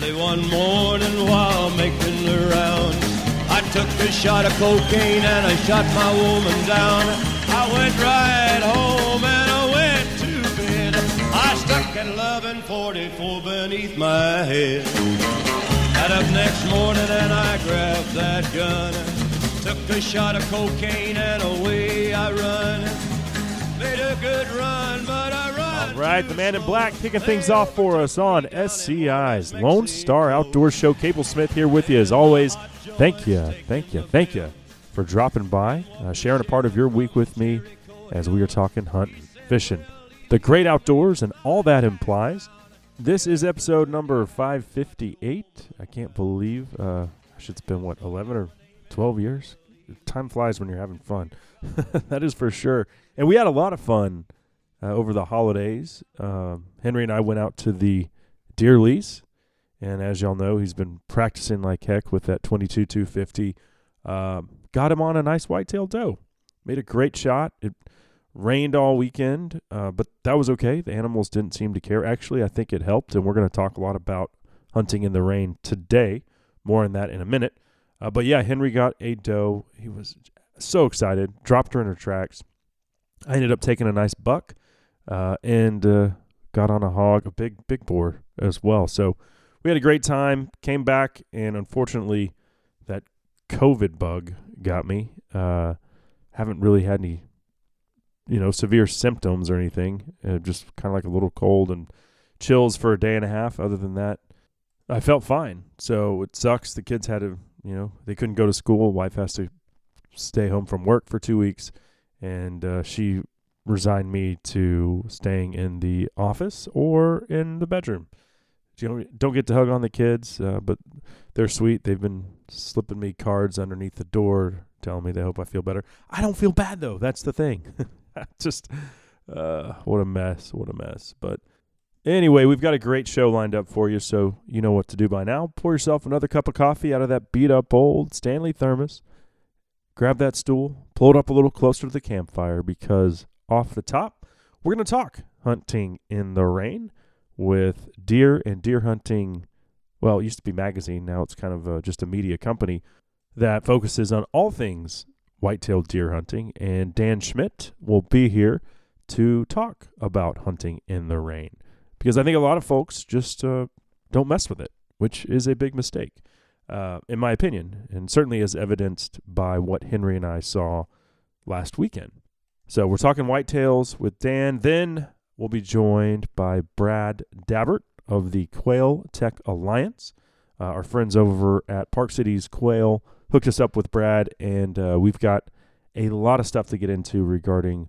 Early one morning while making the rounds, I took a shot of cocaine and I shot my woman down. I went right home and I went to bed. I stuck at 1144 beneath my head. Got up next morning and I grabbed that gun. Took a shot of cocaine and away I run. Made a good run, but I. Right, the man in black kicking things off for us on SCI's Lone Star Outdoor Show. Cable Smith here with you as always. Thank you, thank you, thank you for dropping by, uh, sharing a part of your week with me as we are talking hunting, fishing, the great outdoors, and all that implies. This is episode number 558. I can't believe, uh, it's been what, 11 or 12 years? Time flies when you're having fun. that is for sure. And we had a lot of fun uh, over the holidays. Um, Henry and I went out to the deer lease, and as y'all know, he's been practicing like heck with that 22 250. Um, got him on a nice whitetail doe. Made a great shot. It rained all weekend, uh, but that was okay. The animals didn't seem to care. Actually, I think it helped, and we're going to talk a lot about hunting in the rain today. More on that in a minute. Uh, but yeah, Henry got a doe. He was so excited. Dropped her in her tracks. I ended up taking a nice buck uh, and uh, got on a hog, a big big boar as well. So we had a great time. Came back, and unfortunately, that COVID bug got me. Uh, haven't really had any, you know, severe symptoms or anything. Uh, just kind of like a little cold and chills for a day and a half. Other than that, I felt fine. So it sucks. The kids had to, you know, they couldn't go to school. Wife has to stay home from work for two weeks, and uh, she resigned me to staying in the office or in the bedroom. You don't don't get to hug on the kids, uh, but they're sweet. They've been slipping me cards underneath the door, telling me they hope I feel better. I don't feel bad though. That's the thing. Just uh, what a mess. What a mess. But anyway, we've got a great show lined up for you, so you know what to do by now. Pour yourself another cup of coffee out of that beat up old Stanley thermos. Grab that stool, pull it up a little closer to the campfire because off the top, we're going to talk hunting in the rain with deer and deer hunting. Well, it used to be magazine. Now it's kind of uh, just a media company that focuses on all things whitetail deer hunting. And Dan Schmidt will be here to talk about hunting in the rain because I think a lot of folks just uh, don't mess with it, which is a big mistake, uh, in my opinion, and certainly as evidenced by what Henry and I saw last weekend. So we're talking whitetails with Dan. Then we'll be joined by Brad Dabbert of the Quail Tech Alliance. Uh, our friends over at Park Cities Quail hooked us up with Brad, and uh, we've got a lot of stuff to get into regarding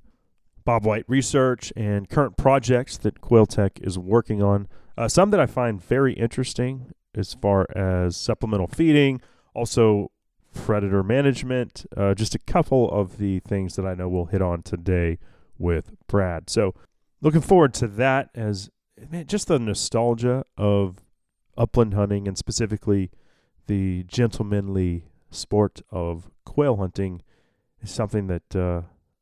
bobwhite research and current projects that Quail Tech is working on. Uh, some that I find very interesting as far as supplemental feeding, also predator management, uh, just a couple of the things that I know we'll hit on today with Brad. So, looking forward to that as man, just the nostalgia of upland hunting and specifically the gentlemanly sport of quail hunting is something that uh,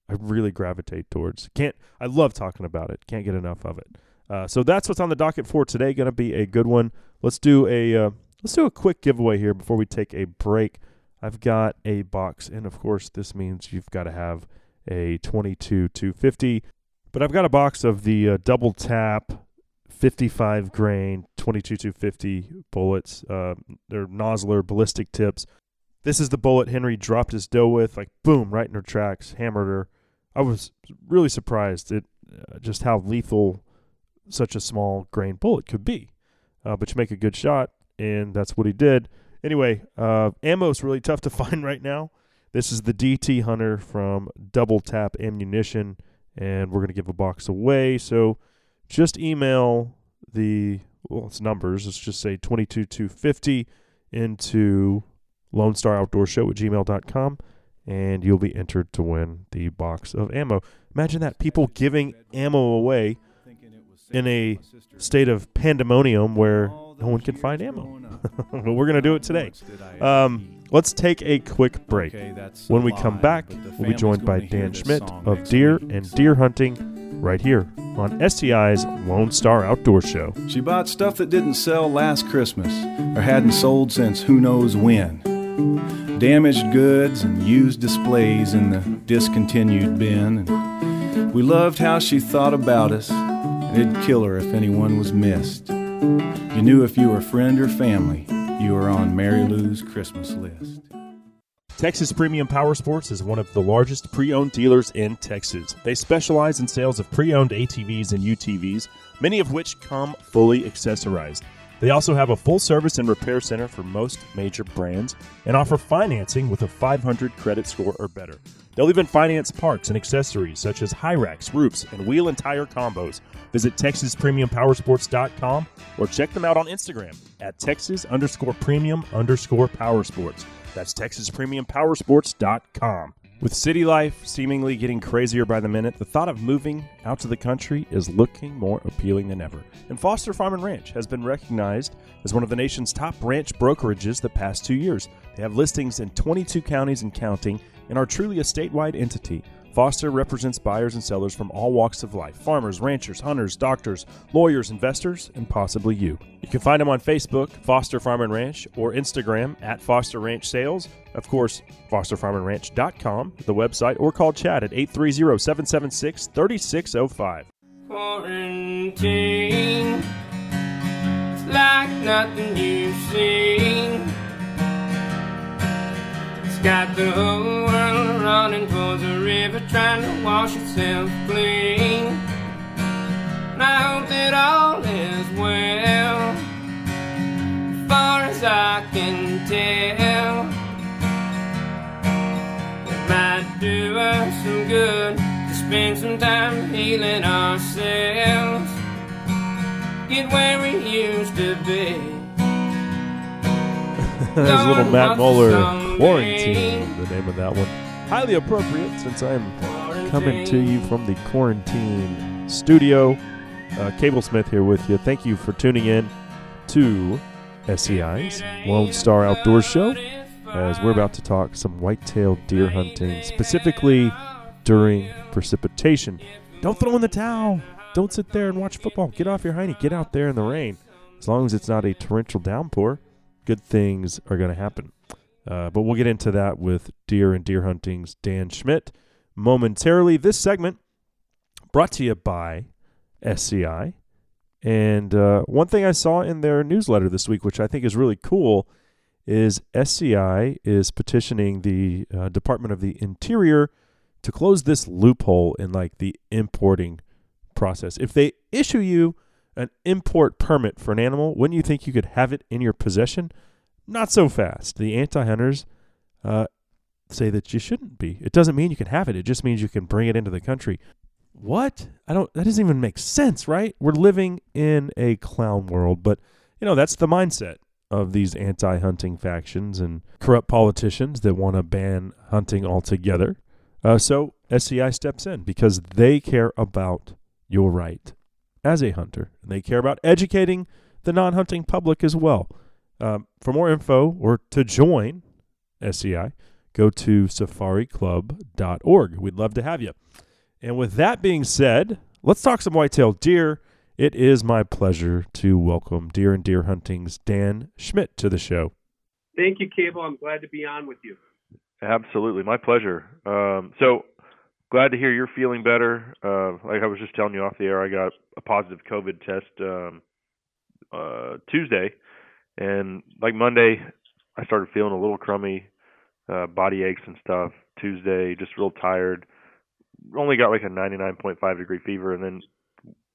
I really gravitate towards. Can't I love talking about it? Can't get enough of it. Uh, so that's what's on the docket for today. Going to be a good one. Let's do a uh, let's do a quick giveaway here before we take a break. I've got a box, and of course, this means you've got to have a 22 250. But I've got a box of the uh, double tap 55 grain 22 250 bullets. Uh, they're Nosler ballistic tips. This is the bullet Henry dropped his doe with, like boom, right in her tracks, hammered her. I was really surprised at uh, just how lethal such a small grain bullet could be. Uh, but you make a good shot, and that's what he did. Anyway, uh, ammo is really tough to find right now. This is the DT Hunter from Double Tap Ammunition, and we're going to give a box away. So just email the, well, it's numbers. Let's just say 22250 into Lone Star Outdoor Show at gmail.com, and you'll be entered to win the box of ammo. Imagine that people giving ammo away in a state of pandemonium where no one can find ammo. but we're going to do it today. Um, Let's take a quick break. When we come back, we'll be joined by Dan Schmidt of Deer and Deer Hunting right here on SCI's Lone Star Outdoor Show. She bought stuff that didn't sell last Christmas or hadn't sold since who knows when. Damaged goods and used displays in the discontinued bin. And we loved how she thought about us, it'd kill her if anyone was missed. You knew if you were friend or family, you were on Mary Lou's Christmas list. Texas Premium Power Sports is one of the largest pre owned dealers in Texas. They specialize in sales of pre owned ATVs and UTVs, many of which come fully accessorized. They also have a full service and repair center for most major brands and offer financing with a 500 credit score or better. They'll even finance parts and accessories such as high racks, roofs, and wheel and tire combos. Visit TexasPremiumPowersports.com or check them out on Instagram at Texas underscore premium underscore powersports. That's TexasPremiumPowersports.com. With city life seemingly getting crazier by the minute, the thought of moving out to the country is looking more appealing than ever. And Foster Farm and Ranch has been recognized as one of the nation's top ranch brokerages the past two years. They have listings in 22 counties and counting and are truly a statewide entity. Foster represents buyers and sellers from all walks of life farmers, ranchers, hunters, doctors, lawyers, investors, and possibly you. You can find them on Facebook, Foster Farm and Ranch, or Instagram at Foster Ranch Sales. Of course, fosterfarmandranch.com, the website, or call Chad at 830 776 3605. Quarantine, like nothing you've seen. Got the whole world running towards the river, trying to wash itself clean. And I hope that all is well, as far as I can tell. It might do us some good to spend some time healing ourselves. Get where we used to be. There's little Matt Muller? Quarantine, the name of that one. Highly appropriate since I'm coming to you from the quarantine studio. Uh, Cable Smith here with you. Thank you for tuning in to SCI's Lone Star Outdoor Show as we're about to talk some whitetail deer hunting, specifically during precipitation. Don't throw in the towel. Don't sit there and watch football. Get off your hiney. Get out there in the rain. As long as it's not a torrential downpour, good things are going to happen. Uh, but we'll get into that with Deer and Deer Hunting's Dan Schmidt momentarily. This segment brought to you by SCI. And uh, one thing I saw in their newsletter this week, which I think is really cool, is SCI is petitioning the uh, Department of the Interior to close this loophole in like the importing process. If they issue you an import permit for an animal, wouldn't you think you could have it in your possession? Not so fast. The anti-hunters uh, say that you shouldn't be. It doesn't mean you can have it. It just means you can bring it into the country. What? I don't. That doesn't even make sense, right? We're living in a clown world, but you know that's the mindset of these anti-hunting factions and corrupt politicians that want to ban hunting altogether. Uh, so SCI steps in because they care about your right as a hunter, and they care about educating the non-hunting public as well. Um, for more info or to join SCI, go to safariclub.org. We'd love to have you. And with that being said, let's talk some whitetail deer. It is my pleasure to welcome Deer and Deer Hunting's Dan Schmidt to the show. Thank you, Cable. I'm glad to be on with you. Absolutely, my pleasure. Um, so glad to hear you're feeling better. Uh, like I was just telling you off the air, I got a positive COVID test um, uh, Tuesday, and like Monday, I started feeling a little crummy, uh, body aches and stuff. Tuesday, just real tired. Only got like a 99.5 degree fever, and then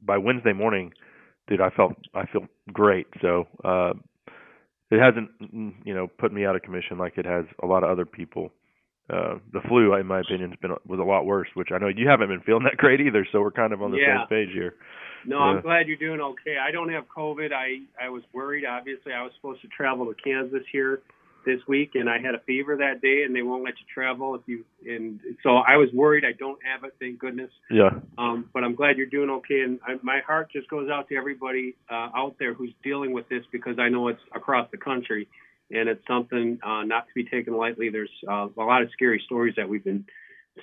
by Wednesday morning, dude, I felt I feel great. So uh, it hasn't mm, you know put me out of commission like it has a lot of other people. Uh, the flu, in my opinion, has been was a lot worse. Which I know you haven't been feeling that great either. So we're kind of on the Yeah. same page here. No. I'm glad you're doing okay. I don't have COVID. I I was worried. Obviously, I was supposed to travel to Kansas here this week, and I had a fever that day, and they won't let you travel if you. And so I was worried. I don't have it, thank goodness. Yeah, Um, but I'm glad you're doing okay, and I, my heart just goes out to everybody uh, out there who's dealing with this because I know it's across the country. And it's something uh, not to be taken lightly. There's uh, a lot of scary stories that we've been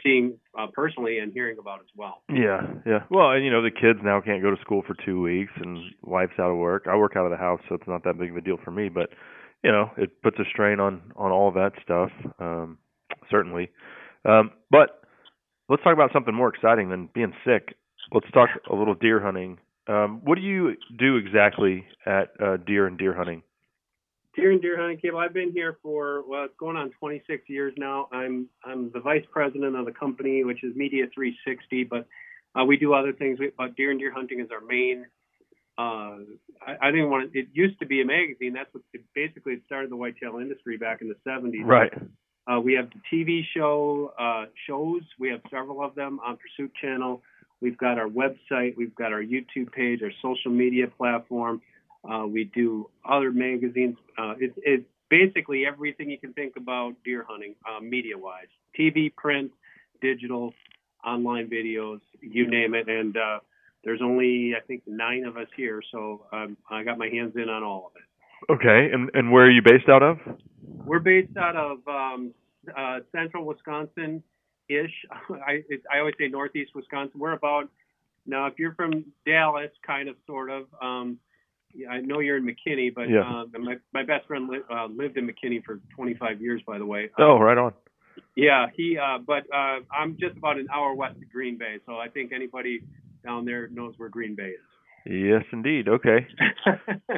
seeing uh, personally and hearing about as well. Yeah, yeah. Well, and you know the kids now can't go to school for two weeks, and wife's out of work. I work out of the house, so it's not that big of a deal for me. But you know, it puts a strain on on all of that stuff. Um, certainly. Um, but let's talk about something more exciting than being sick. Let's talk a little deer hunting. Um, what do you do exactly at uh, deer and deer hunting? Deer and deer hunting cable. I've been here for well, it's going on 26 years now. I'm I'm the vice president of the company, which is Media 360, but uh, we do other things. But deer and deer hunting is our main. Uh, I, I didn't want to, it used to be a magazine. That's what it, basically it started the whitetail industry back in the 70s. Right. Uh, we have the TV show uh, shows. We have several of them on Pursuit Channel. We've got our website. We've got our YouTube page, our social media platform. Uh, we do other magazines. Uh, it's it, basically everything you can think about deer hunting, uh, media-wise, TV, print, digital, online videos, you name it. And uh, there's only I think nine of us here, so um, I got my hands in on all of it. Okay, and and where are you based out of? We're based out of um, uh, central Wisconsin ish. I it, I always say northeast Wisconsin. We're about now if you're from Dallas, kind of sort of. Um, I know you're in McKinney, but Yeah. uh, my my best friend li- uh, lived in McKinney for 25 years, by the way. Oh, right on. Yeah, he. Uh, but uh, I'm just about an hour west of Green Bay, so I think anybody down there knows where Green Bay is. Yes, indeed. Okay.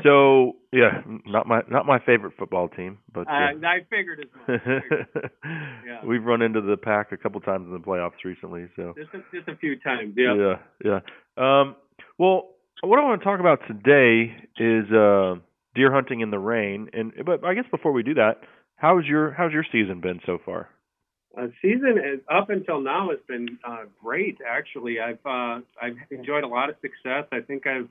So yeah, not my not my favorite football team, but uh, uh, I figured as much. Figured. Yeah. we've run into the pack a couple times in the playoffs recently. So Just a, just a few times. Yeah. yeah, yeah. Um, well, what I want to talk about today is uh, deer hunting in the rain. And but I guess before we do that, how's your how's your season been so far? Uh, season is up until now has been uh, great. Actually, I've uh, I've enjoyed a lot of success. I think I've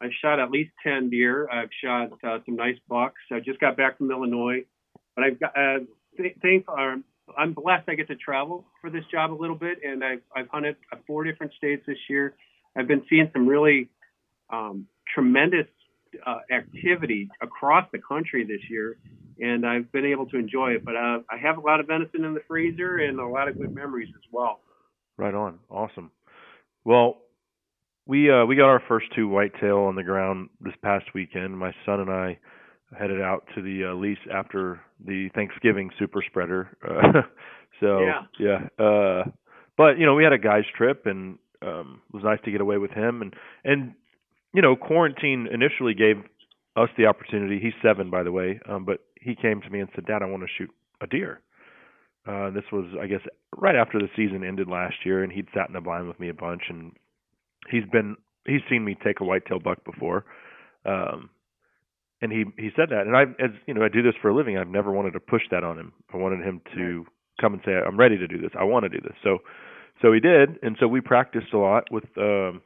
I've shot at least ten deer. I've shot uh, some nice bucks. I just got back from Illinois, but I've got uh, th- thank um, I'm blessed. I get to travel for this job a little bit, and I've I've hunted uh, four different states this year. I've been seeing some really um, tremendous uh, activity across the country this year, and I've been able to enjoy it. But uh, I have a lot of venison in the freezer and a lot of good memories as well. Right on. Awesome. Well, we uh we got our first two whitetail on the ground this past weekend. My son and I headed out to the uh, lease after the Thanksgiving super spreader. Uh, so Yeah. yeah. Uh but you know, we had a guy's trip and um it was nice to get away with him and and you know, quarantine initially gave us the opportunity. He's 7 by the way. Um but he came to me and said, "Dad, I want to shoot a deer." Uh, this was, I guess, right after the season ended last year, and he'd sat in the blind with me a bunch, and he's been he's seen me take a whitetail buck before, um, and he he said that, and I, as you know, I do this for a living. I've never wanted to push that on him. I wanted him to come and say, "I'm ready to do this. I want to do this." So, so he did, and so we practiced a lot with. Um,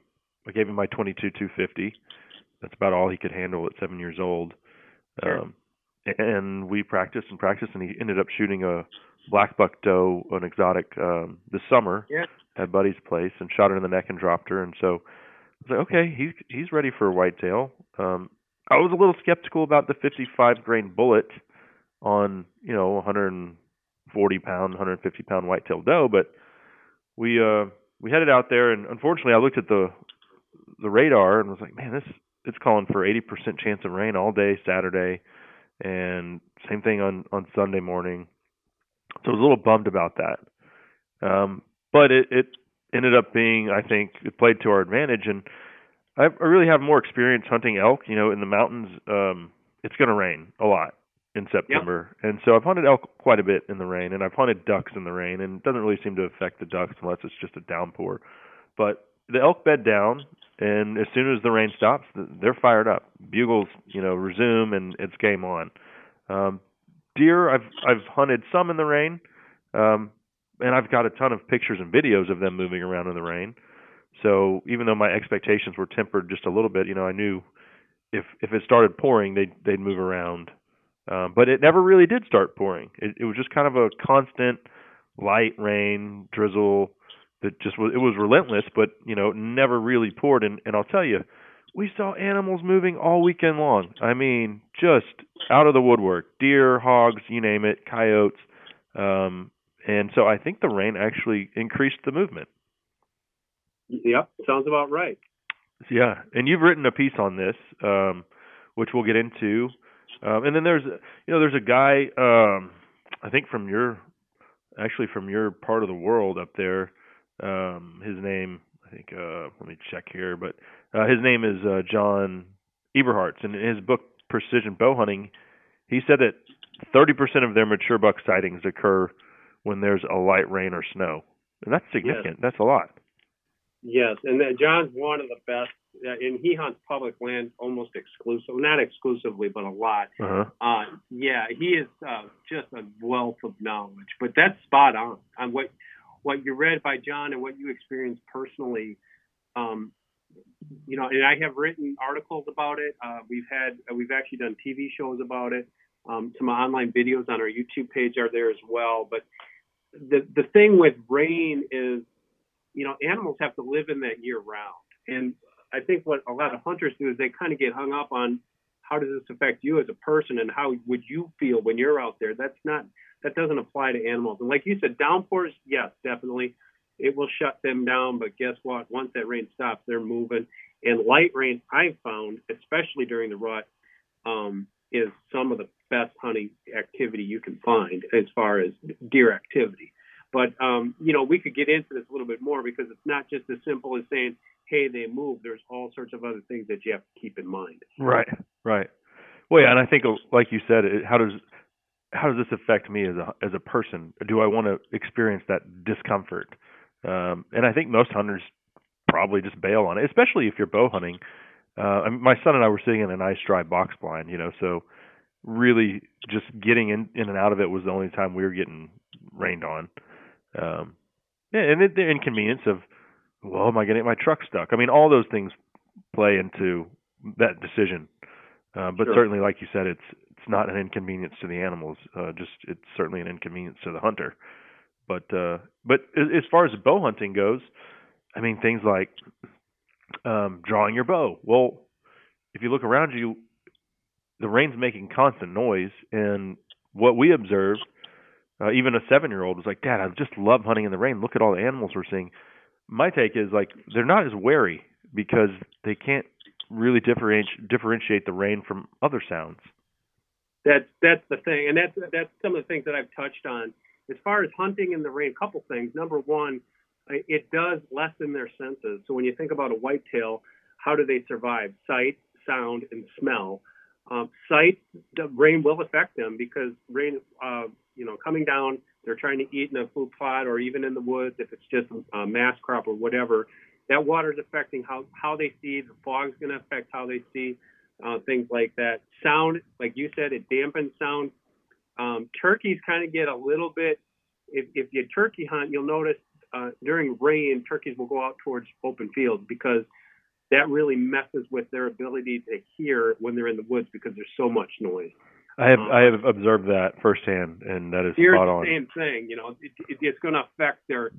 I gave him my 22 250. That's about all he could handle at seven years old. Sure. Um, and we practiced and practiced, and he ended up shooting a blackbuck doe, an exotic, um, this summer Yeah. at Buddy's place, and shot her in the neck and dropped her. And so I was like, okay, he's he's ready for a whitetail. Um, I was a little skeptical about the 55 grain bullet on you know 140 pound, 150 pound whitetail doe, but we uh we headed out there, and unfortunately, I looked at the the radar and was like, man, this it's calling for 80% chance of rain all day Saturday, and same thing on on Sunday morning. So I was a little bummed about that. Um, but it it ended up being, I think, it played to our advantage, and I, I really have more experience hunting elk. You know, in the mountains, um, it's going to rain a lot in September, and so I've hunted elk quite a bit in the rain, and I've hunted ducks in the rain, and it doesn't really seem to affect the ducks unless it's just a downpour. But the elk bed down, and as soon as the rain stops, they're fired up. Bugles, you know, resume, and it's game on. Um, deer, I've I've hunted some in the rain, um, and I've got a ton of pictures and videos of them moving around in the rain. So even though my expectations were tempered just a little bit, you know, I knew if if it started pouring, they'd they'd move around. Um, but it never really did start pouring. It, it was just kind of a constant light rain, drizzle that just was it was relentless, but you know, never really poured. And and I'll tell you, we saw animals moving all weekend long. I mean, just out of the woodwork, deer, hogs, you name it, coyotes. Um, and so I think the rain actually increased the movement. Yeah, sounds about right. Yeah, and you've written a piece on this, um, which we'll get into. Um, and then there's, you know, there's a guy, um, I think from your, actually from your part of the world up there. Um, his name, I think, uh, let me check here, but uh, his name is uh, John Eberhart, and in his book Precision Bow Hunting, he said that 30% of their mature buck sightings occur when there's a light rain or snow, and that's significant. Yes. That's a lot. Yes, and then John's one of the best, uh, and he hunts public land almost exclusive, not exclusively, but a lot. Uh-huh. Uh, yeah, he is uh, just a wealth of knowledge. But that's spot on on what what you read by John and what you experienced personally. Um, you know, and I have written articles about it. Uh, we've had we've actually done TV shows about it. Um, some online videos on our YouTube page are there as well. But the the thing with rain is you know, animals have to live in that year round. And I think what a lot of hunters do is they kind of get hung up on how does this affect you as a person and how would you feel when you're out there? That's not that doesn't apply to animals. And like you said, downpours, yes, definitely. It will shut them down, but guess what? Once that rain stops, they're moving. And light rain, I've found, especially during the rut, um, is some of the best hunting activity you can find as far as deer activity. But um, you know, we could get into this a little bit more because it's not just as simple as saying, "Hey, they move." There's all sorts of other things that you have to keep in mind. Right, right. Well, yeah, and I think, like you said, it, how does how does this affect me as a as a person? Do I want to experience that discomfort? Um, and I think most hunters probably just bail on it, especially if you're bow hunting. Uh, I mean, my son and I were sitting in a nice dry box blind, you know, so really just getting in in and out of it was the only time we were getting rained on. Um, yeah, and the, the inconvenience of, well, am I going to get my truck stuck? I mean, all those things play into that decision. Uh, but sure. certainly, like you said, it's it's not an inconvenience to the animals. Uh, just it's certainly an inconvenience to the hunter. But uh, but as far as bow hunting goes, I mean things like um, drawing your bow. Well, if you look around you, the rain's making constant noise, and what we observed uh, even a seven year old was like, Dad, I just love hunting in the rain. Look at all the animals we're seeing. My take is like they're not as wary because they can't really differentiate differentiate the rain from other sounds. That's that's the thing, and that's that's some of the things that I've touched on. As far as hunting in the rain, a couple things. Number one, it does lessen their senses. So when you think about a whitetail, how do they survive? Sight, sound, and smell. Um, sight, the rain will affect them because rain uh, you know, coming down, they're trying to eat in a food plot or even in the woods if it's just a mass crop or whatever. That water is affecting how how they see. The fog's going to affect how they see. Uh, things like that. Sound, like you said, it dampens sound. Um, turkeys kind of get a little bit. If, if you turkey hunt, you'll notice uh, during rain, turkeys will go out towards open fields because that really messes with their ability to hear when they're in the woods because there's so much noise. I have um, I have observed that firsthand, and that is spot on. the same thing. You know, it, it, it's going to affect their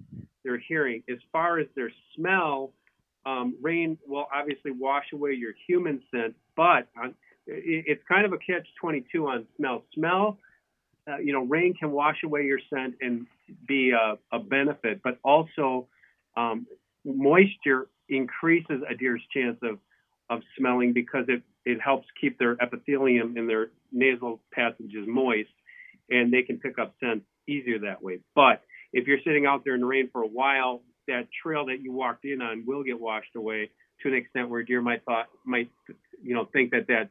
their hearing. As far as their smell, um, rain will obviously wash away your human scent, but on, it, it's kind of a catch twenty two on smell. Smell, uh, you know, rain can wash away your scent and be a, a benefit, but also um, moisture increases a deer's chance of of smelling because it it helps keep their epithelium in their nasal passages moist, and they can pick up scent easier that way. But if you're sitting out there in the rain for a while, that trail that you walked in on will get washed away to an extent where deer might thought might you know think that that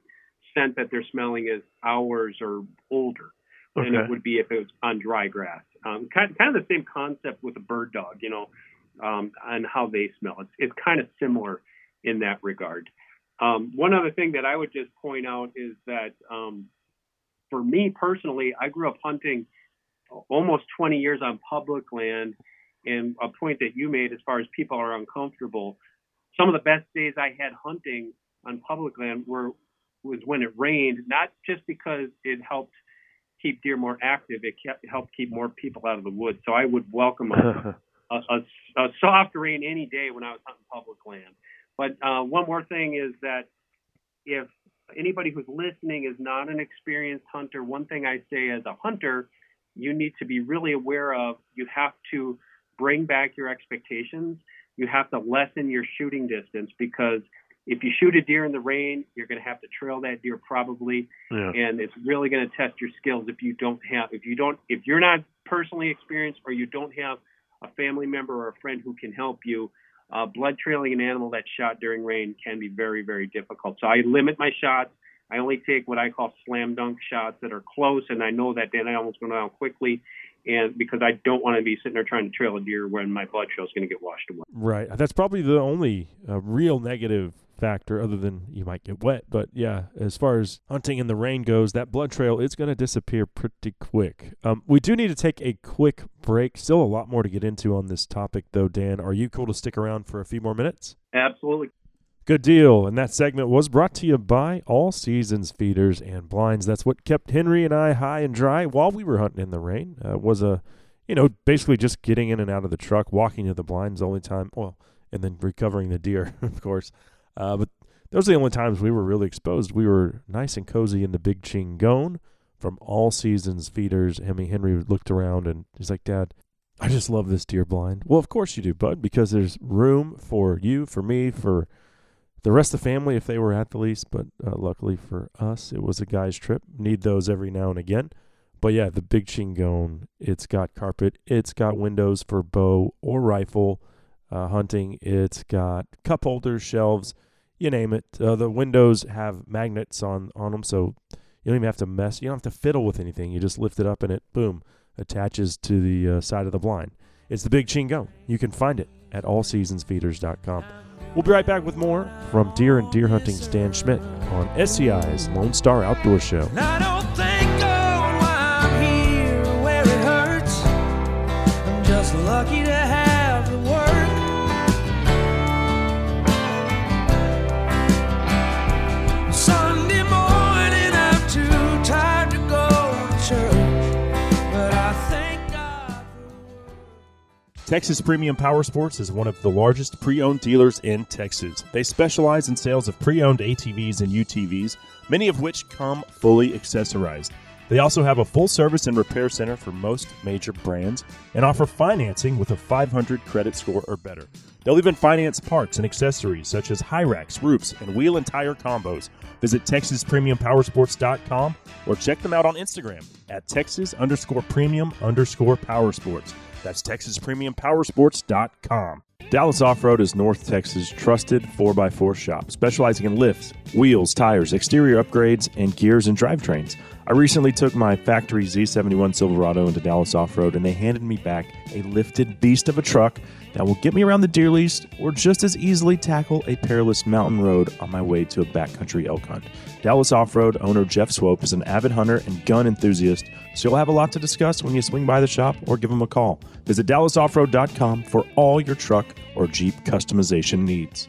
scent that they're smelling is hours or older okay. than it would be if it was on dry grass. Um, kind, kind of the same concept with a bird dog, you know, um, on how they smell. It's it's kind of similar in that regard. Um, one other thing that I would just point out is that um, for me personally, I grew up hunting almost 20 years on public land. And a point that you made as far as people are uncomfortable, some of the best days I had hunting on public land were was when it rained, not just because it helped keep deer more active, it kept helped keep more people out of the woods. So I would welcome a, a, a, a soft rain any day when I was hunting public land. But uh, one more thing is that if anybody who's listening is not an experienced hunter, one thing I say as a hunter, you need to be really aware of you have to bring back your expectations. You have to lessen your shooting distance because if you shoot a deer in the rain, you're going to have to trail that deer probably, Yeah. and it's really going to test your skills if you don't have if you don't if you're not personally experienced or you don't have a family member or a friend who can help you. Uh, blood trailing an animal that's shot during rain can be very very difficult. So I limit my shots. I only take what I call slam dunk shots that are close, and I know that that animal's going down quickly, and because I don't want to be sitting there trying to trail a deer when my blood trail is going to get washed away. Right. That's probably the only uh, real negative factor, other than you might get wet. But yeah, as far as hunting in the rain goes, that blood trail is going to disappear pretty quick. Um, we do need to take a quick break. Still a lot more to get into on this topic, though. Dan, are you cool to stick around for a few more minutes? Absolutely. Good deal. And that segment was brought to you by All Seasons Feeders and Blinds. That's what kept Henry and I high and dry while we were hunting in the rain. Uh, was a, you know, basically just getting in and out of the truck, walking to the blinds the only time. Well, and then recovering the deer, of course. Uh, but those are the only times we were really exposed. We were nice and cozy in the big chingon from All Seasons Feeders. I mean, Henry looked around and he's like, Dad, I just love this deer blind. Well, of course you do, bud, because there's room for you, for me, for the rest of the family if they were at the least. But uh, luckily for us, it was a guy's trip. Need those every now and again. But yeah, the big chingon, it's got carpet, it's got windows for bow or rifle uh, hunting, it's got cup holders, shelves, you name it. Uh, the windows have magnets on on them, so you don't even have to mess. You don't have to fiddle with anything. You just lift it up and it, boom, attaches to the uh, side of the blind. It's the Big Chingon. You can find it at allseasonsfeeders.com. We'll be right back with more from Deer and Deer Hunting's Dan Schmidt on SCI's Lone Star Outdoor Show. And I Texas Premium Power Sports is one of the largest pre owned dealers in Texas. They specialize in sales of pre owned ATVs and UTVs, many of which come fully accessorized. They also have a full service and repair center for most major brands and offer financing with a 500 credit score or better. They'll even finance parts and accessories such as high racks, roofs, and wheel and tire combos. Visit TexasPremiumPowersports.com or check them out on Instagram at Texas underscore premium underscore powersports. That's TexasPremiumPowersports.com. Dallas Off Road is North Texas' trusted 4x4 shop, specializing in lifts, wheels, tires, exterior upgrades, and gears and drivetrains. I recently took my factory Z71 Silverado into Dallas Off Road, and they handed me back a lifted beast of a truck that will get me around the deer lease or just as easily tackle a perilous mountain road on my way to a backcountry elk hunt. Dallas Off Road owner Jeff Swope is an avid hunter and gun enthusiast, so you'll have a lot to discuss when you swing by the shop or give him a call. Visit DallasOffroad.com for all your truck or Jeep customization needs.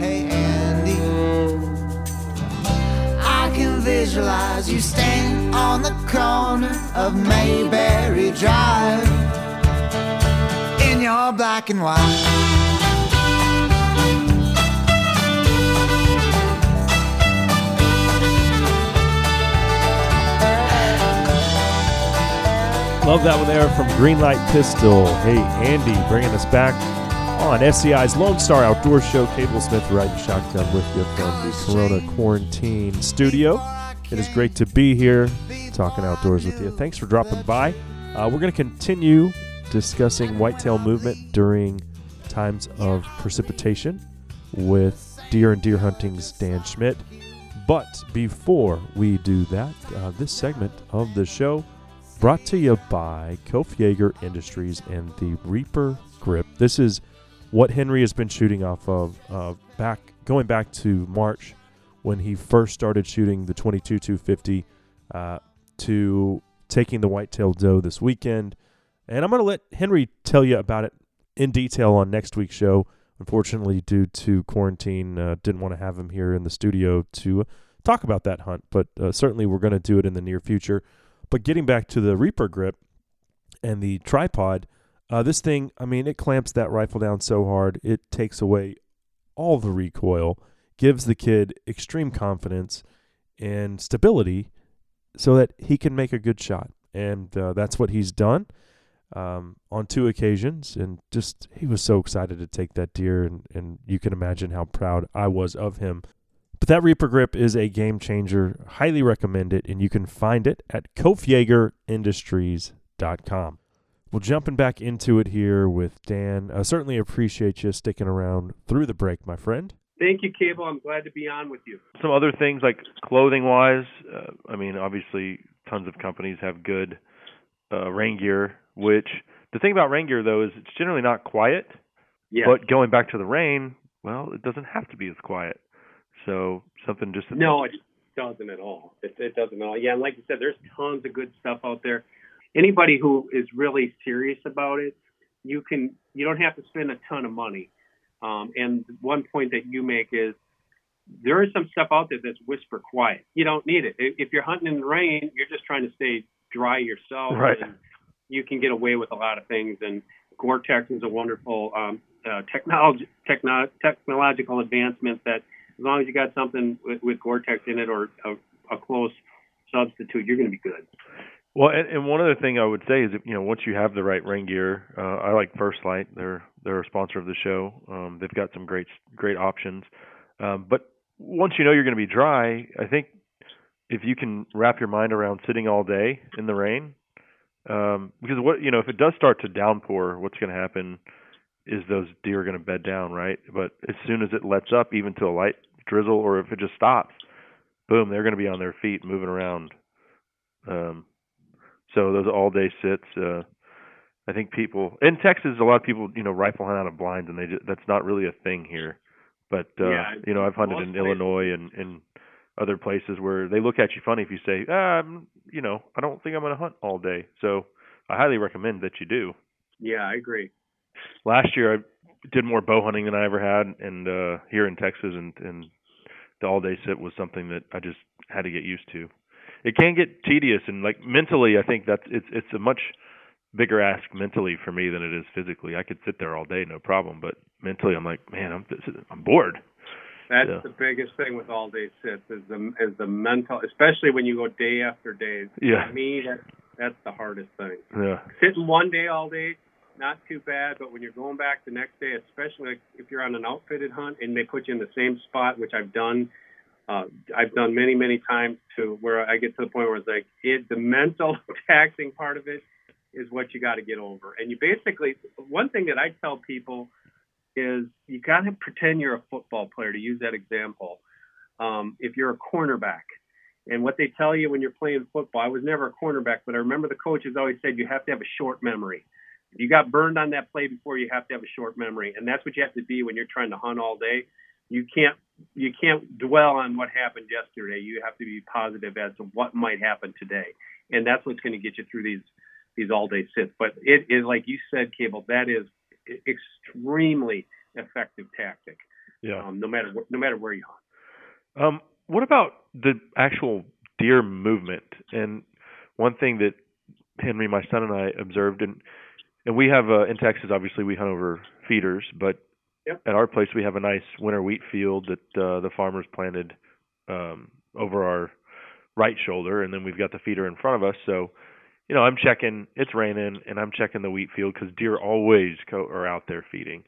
Hey Andy, I can visualize you standing on the corner of Mayberry Drive in your black and white. Love that one there from Greenlight Pistol. Hey, Andy, bringing us back on SCI's Lone Star Outdoor Show. Cable Smith riding shotgun with you from the Corona Quarantine Studio. It is great to be here talking outdoors with you. Thanks for dropping by. Uh, we're going to continue discussing whitetail movement during times of precipitation with deer and deer hunting's Dan Schmidt. But before we do that, uh, this segment of the show brought to you by Kopfjager Industries and the Reaper Grip. This is what Henry has been shooting off of uh, back going back to March when he first started shooting the 22 250 uh, to taking the whitetail doe this weekend. And I'm going to let Henry tell you about it in detail on next week's show. Unfortunately, due to quarantine, uh, didn't want to have him here in the studio to talk about that hunt, but uh, certainly we're going to do it in the near future. But getting back to the Reaper grip and the tripod, uh, this thing, I mean, it clamps that rifle down so hard, it takes away all the recoil, gives the kid extreme confidence and stability so that he can make a good shot. And uh, that's what he's done um, on two occasions. And just, he was so excited to take that deer. And, and you can imagine how proud I was of him. But that Reaper grip is a game changer. Highly recommend it. And you can find it at KopfjagerIndustries.com. Well, jumping back into it here with Dan, I certainly appreciate you sticking around through the break, my friend. Thank you, Cable. I'm glad to be on with you. Some other things like clothing wise, uh, I mean, obviously, tons of companies have good uh, rain gear. Which the thing about rain gear though is it's generally not quiet. Yeah. But going back to the rain, well, it doesn't have to be as quiet. So something just No, it doesn't at all. It, it doesn't at all. Yeah, and like you said, there's tons of good stuff out there. Anybody who is really serious about it, you can. You don't have to spend a ton of money. Um, and one point that you make is there is some stuff out there that's whisper quiet. You don't need it. If if you're hunting in the rain, you're just trying to stay dry yourself. Right. And you can get away with a lot of things. And Gore-Tex is a wonderful um, uh, technology, techno- technological advancement that as long as you got something with, with Gore-Tex in it or a, a close substitute, you're going to be good. Well, and, and one other thing I would say is, you know, once you have the right rain gear, uh, I like First Light. They're they're a sponsor of the show. Um, they've got some great great options. Um, but once you know you're going to be dry, I think if you can wrap your mind around sitting all day in the rain, um, because what you know, if it does start to downpour, what's going to happen is those deer are going to bed down, right? But as soon as it lets up, even to a light drizzle, or if it just stops, boom, they're going to be on their feet moving around. Um, so those all day sits, uh, I think people in Texas, a lot of people, you know, rifle hunt out of blinds, and they just, that's not really a thing here. But uh, Yeah, you know, I've hunted in places- Illinois and and other places where they look at you funny if you say, um, you know, I don't think I'm going to hunt all day. So I highly recommend that you do. Yeah, I agree. Last year I did more bow hunting than I ever had, and uh, here in Texas, and and the all day sit was something that I just had to get used to. It can get tedious, and like mentally, I think that's it's it's a much bigger ask mentally for me than it is physically. I could sit there all day, no problem, but mentally, I'm like, man, I'm is, I'm bored. That's Yeah. the biggest thing with all day sits is the is the mental, especially when you go day after day. Yeah. To me, that that's the hardest thing. Yeah, Sitting one day all day, not too bad, but when you're going back the next day, especially like if you're on an outfitted hunt and they put you in the same spot, which I've done, uh, I've done many many times to where I get to the point where it's like it, the mental taxing part of it is what you got to get over. And you basically one thing that I tell people is you got to pretend you're a football player. To use that example, um, if you're a cornerback, and what they tell you when you're playing football, I was never a cornerback, but I remember the coaches always said you have to have a short memory. If you got burned on that play before, you have to have a short memory, and that's what you have to be when you're trying to hunt all day. You can't you can't dwell on what happened yesterday. You have to be positive as to what might happen today, and that's what's going to get you through these these all day sits. But it is like you said, Cable. That is extremely effective tactic. yeah. Um, no matter no matter where you are. Um, what about the actual deer movement? And one thing that Henry, my son, and I observed, and and we have uh, in Texas, obviously, we hunt over feeders, but Yep. at our place we have a nice winter wheat field that uh, the farmers planted um, over our right shoulder, and then we've got the feeder in front of us. So, you know, I'm checking. It's raining, and I'm checking the wheat field because deer always go, are out there feeding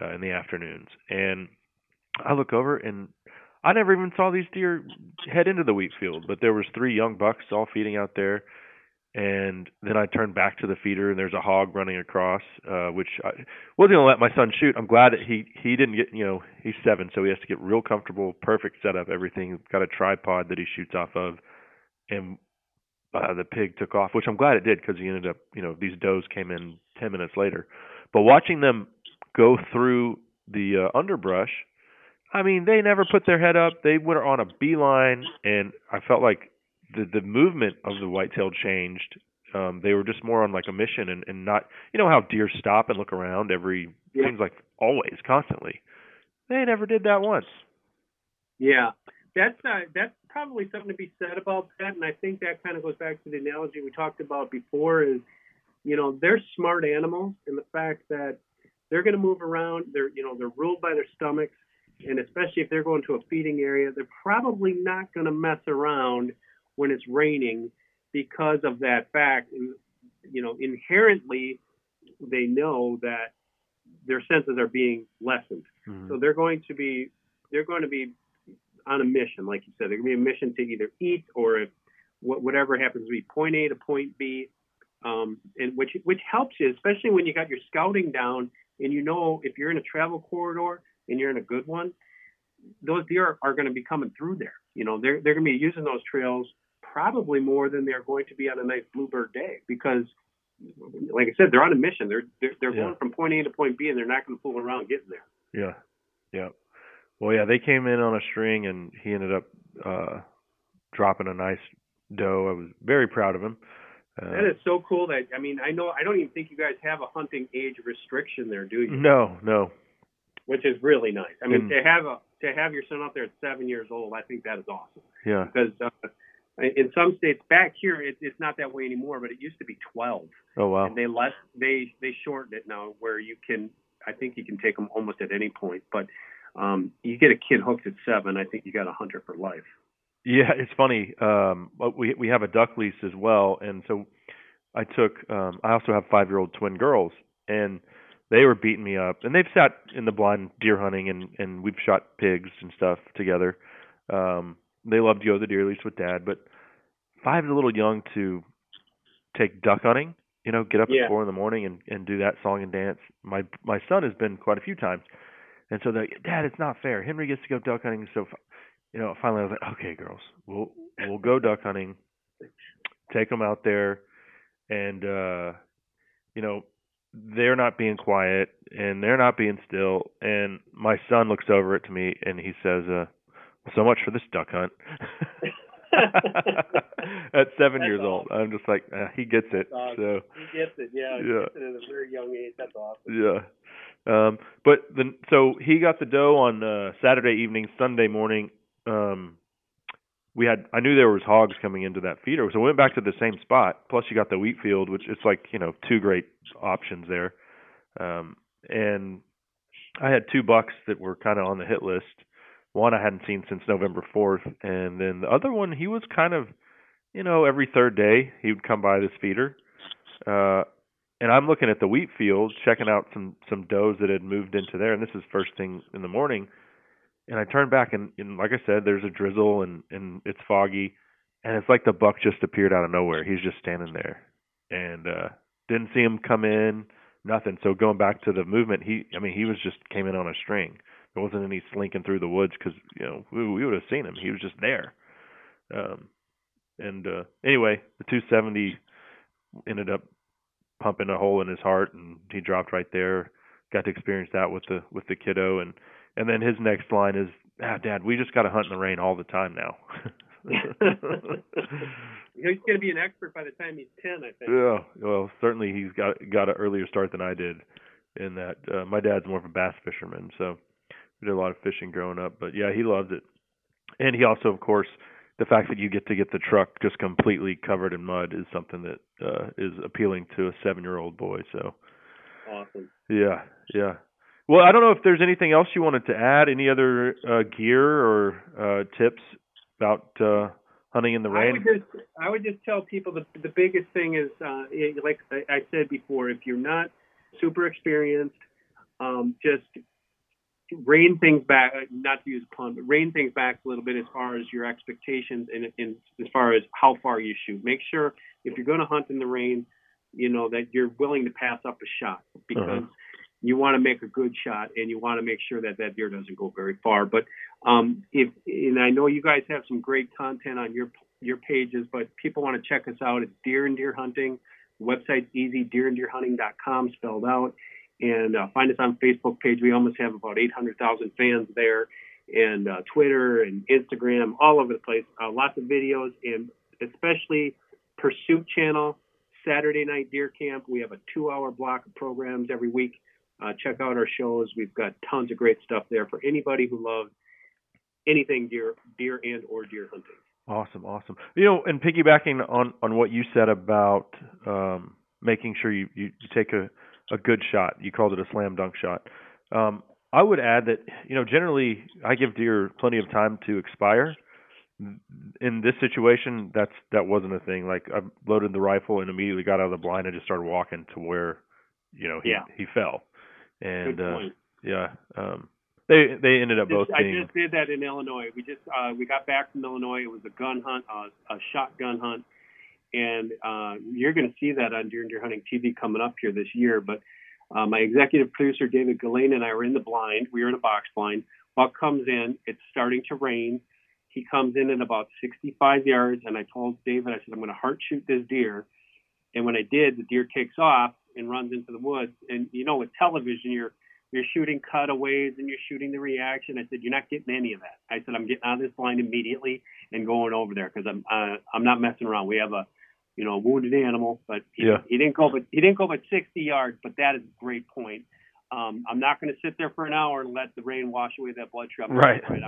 uh, in the afternoons. And I look over, and I never even saw these deer head into the wheat field, but there was three young bucks all feeding out there. And then I turned back to the feeder, and there's a hog running across, uh, which I wasn't gonna let my son shoot. I'm glad that he he didn't get, you know, he's seven, so he has to get real comfortable, perfect setup, everything. Got a tripod that he shoots off of, and uh, the pig took off, which I'm glad it did because he ended up, you know, these does came in ten minutes later. But watching them go through the uh, underbrush, I mean, they never put their head up. They were on a beeline, and I felt like the the movement of the whitetail changed. Um, they were just more on like a mission, and, and not, you know, how deer stop and look around every Yeah. seems like always, constantly. They never did that once. Yeah, that's uh, that's probably something to be said about that, and I think that kind of goes back to the analogy we talked about before. Is you know they're smart animals, and the fact that they're going to move around. They're you know they're ruled by their stomachs, and especially if they're going to a feeding area, they're probably not going to mess around when it's raining because of that fact. And you know inherently they know that their senses are being lessened. So they're going to be they're going to be on a mission, like you said. They're going to be a mission to either eat or if whatever happens to be point A to point B, um, and which which helps you, especially when you got your scouting down and you know if you're in a travel corridor and you're in a good one, those deer are, are going to be coming through there. You know, they're they're going to be using those trails probably more than they're going to be on a nice bluebird day because. Like I said, they're on a mission. They're they're, they're Yeah. going from point A to point B, and they're not going to fool around getting there. Yeah, yeah. Well, yeah, they came in on a string, and he ended up uh dropping a nice doe. I was very proud of him. Uh, That is so cool. That I mean, I know I don't even think you guys have a hunting age restriction there, do you? no, no. Which is really nice. I mean, And- to have a to have your son out there at seven years old, I think that is awesome. Yeah, Because uh, in some states back here, it, it's not that way anymore. But it used to be twelve, Oh wow. and they let they they shortened it now where you can. I think you can take them almost at any point, but um, you get a kid hooked at seven. I think you got a hunter for life. Yeah, it's funny. Um, we we have a duck lease as well, and so I took. Um, I also have five year old twin girls, and they were beating me up. And they've sat in the blind deer hunting, and and we've shot pigs and stuff together. Um, they love to go to the deer lease with dad, but five's a little young to take duck hunting. You know, get up Yeah. at four in the morning and and do that song and dance. My my son has been quite a few times, and so they, Dad, it's not fair. Henry gets to go duck hunting, so you know, finally I was like, okay, girls, we'll we'll go duck hunting, take them out there, and uh, you know, they're not being quiet and they're not being still. And my son looks over at me and he says, uh, "So much for this duck hunt." at seven That's years old, I'm just like, uh, he gets it. Awesome. So He gets it, yeah. He Yeah. gets it at a very young age. That's awesome. yeah. Um but the so he got the doe on uh Saturday evening, Sunday morning. Um we had I knew there was hogs coming into that feeder, so we went back to the same spot. Plus you got the wheat field, which it's like, you know, two great options there. Um and I had two bucks that were kind of on the hit list. One I hadn't seen since November 4th, and then the other one he was kind of, you know, every third day he would come by this feeder. Uh and I'm looking at the wheat field, checking out some some does that had moved into there, and this is first thing in the morning. And I turn back, and, and like I said, there's a drizzle, and and it's foggy, and it's like the buck just appeared out of nowhere. He's just standing there, and uh didn't see him come in, nothing. So going back to the movement, he, I mean, he was just came in on a string. There wasn't any slinking through the woods because you know we, we would have seen him. He was just there. Um, and uh anyway, the 270 ended up pumping a hole in his heart and he dropped right there got to experience that with the with the kiddo and and then his next line is ah dad we just got to hunt in the rain all the time now He's going to be an expert by the time he's ten, I think. yeah well certainly he's got got an earlier start than i did in that uh, my dad's more of a bass fisherman so we did a lot of fishing growing up but yeah he loved it and he also of course the fact that you get to get the truck just completely covered in mud is something that uh is appealing to a seven year old boy so Awesome. Yeah, yeah. Well, I don't know if there's anything else you wanted to add. Any other uh, gear or uh, tips about uh, hunting in the I rain? would just I would just tell people the the biggest thing is uh, like I I said before, if you're not super experienced, um, just rein things back. Not to use a pun, but rein things back a little bit as far as your expectations and, and as far as how far you shoot. Make sure if you're going to hunt in the rain, you know that you're willing to pass up a shot because Uh-huh. you want to make a good shot and you want to make sure that that deer doesn't go very far. But um, if and I know you guys have some great content on your your pages, but people want to check us out. It's Deer and Deer Hunting. The website's easy, deeranddeerhunting.com spelled out. And uh, find us on Facebook page. We almost have about 800,000 fans there. and uh, Twitter and Instagram, all over the place. Uh, lots of videos, and especially Pursuit Channel, Saturday Night Deer Camp. We have a two hour block of programs every week. Uh, check out our shows. We've got tons of great stuff there for anybody who loves anything deer, deer and or deer hunting. Awesome, awesome. You know, and piggybacking on on what you said about um, making sure you you take a a good shot. You called it a slam dunk shot. Um, I would add that you know generally I give deer plenty of time to expire. In this situation, that's that wasn't a thing. Like I loaded the rifle and immediately got out of the blind and just started walking to where, you know, he Yeah. he fell, and uh, yeah, um, they they ended up both Just- I just did that in Illinois. We just uh, we got back from Illinois. It was a gun hunt, uh, a shotgun hunt, and uh, you're going to see that on Deer and Deer Hunting TV coming up here this year. But uh, my executive producer David Gillane and I were in the blind. We were in a box blind. Buck comes in. It's starting to rain. He comes in at about 65 yards, and I told David, I said, I'm going to heart shoot this deer. And when I did, the deer takes off and runs into the woods. And you know, with television, you're you're shooting cutaways and you're shooting the reaction. I said, you're not getting any of that. I said, I'm getting out of this blind immediately and going over there because I'm uh, I'm not messing around. We have a you know a wounded animal, but he, Yeah. he didn't go but he didn't go but 60 yards. But that is a great point. Um, I'm not going to sit there for an hour and let the rain wash away that blood trail. Right. right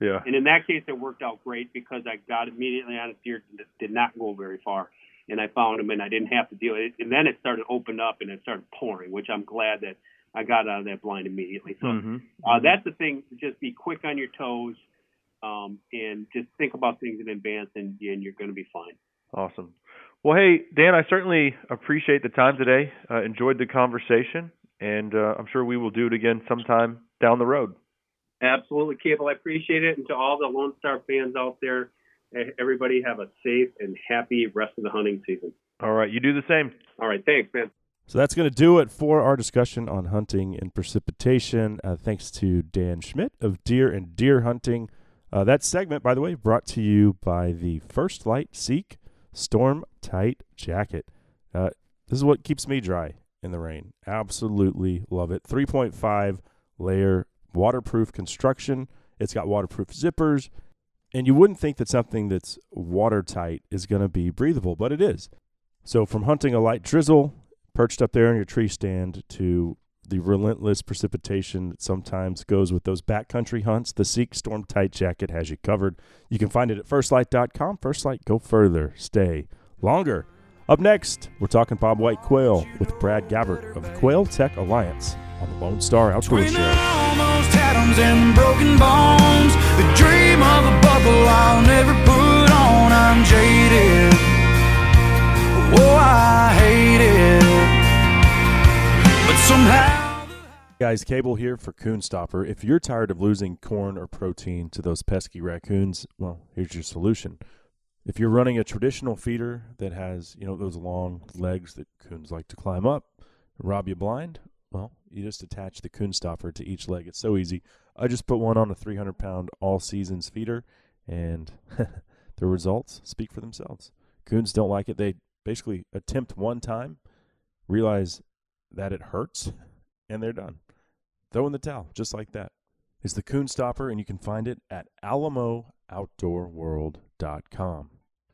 yeah And in that case, it worked out great because I got immediately on a deer that did not go very far, and I found him, and I didn't have to deal with it. And then it started to open up, and it started pouring, which I'm glad that I got out of that blind immediately. So hmm uh, that's the thing. Just be quick on your toes, um, and just think about things in advance, and, and you're going to be fine. Awesome. Well, hey, Dan, I certainly appreciate the time today. Uh, enjoyed the conversation, and uh, I'm sure we will do it again sometime down the road. Absolutely, Cable. I appreciate it, and to all the Lone Star fans out there, eh, everybody have a safe and happy rest of the hunting season. All right, you do the same. All right, thanks, man. So that's going to do it for our discussion on hunting and precipitation. Uh, thanks to Dan Schmidt of Deer and Deer Hunting. Uh, that segment, by the way, brought to you by the First Lite Seek Storm Tight Jacket. Uh, this is what keeps me dry in the rain. Absolutely love it. 3.5 layer waterproof construction. It's got waterproof zippers. And you wouldn't think that something that's watertight is going to be breathable, but it is. So, from hunting a light drizzle perched up there on your tree stand to the relentless precipitation that sometimes goes with those backcountry hunts, the Seek Storm Tight Jacket has you covered. You can find it at firstlite.com. First Lite, go further, stay longer. Up next, we're talking Bobwhite Quail with Brad Dabbert of Quail Tech Alliance on the Lone Star Outdoor Show. almost atoms and broken bones, the dream of a buckle I'll never put on. I'm jaded. Oh, I hate it. Somehow. Guys, Cable here for Coon Stopper. If you're tired of losing corn or protein to those pesky raccoons, well, here's your solution. If you're running a traditional feeder that has, you know, those long legs that coons like to climb up rob you blind, well, you just attach the Coon Stopper to each leg. It's so easy. I just put one on a 300 pound all seasons feeder, and the results speak for themselves. Coons don't like it. They basically attempt one time, realize that it hurts, and they're done. Throw in the towel, just like that. It's the Coon Stopper, and you can find it at AlamoOutdoorWorld.com.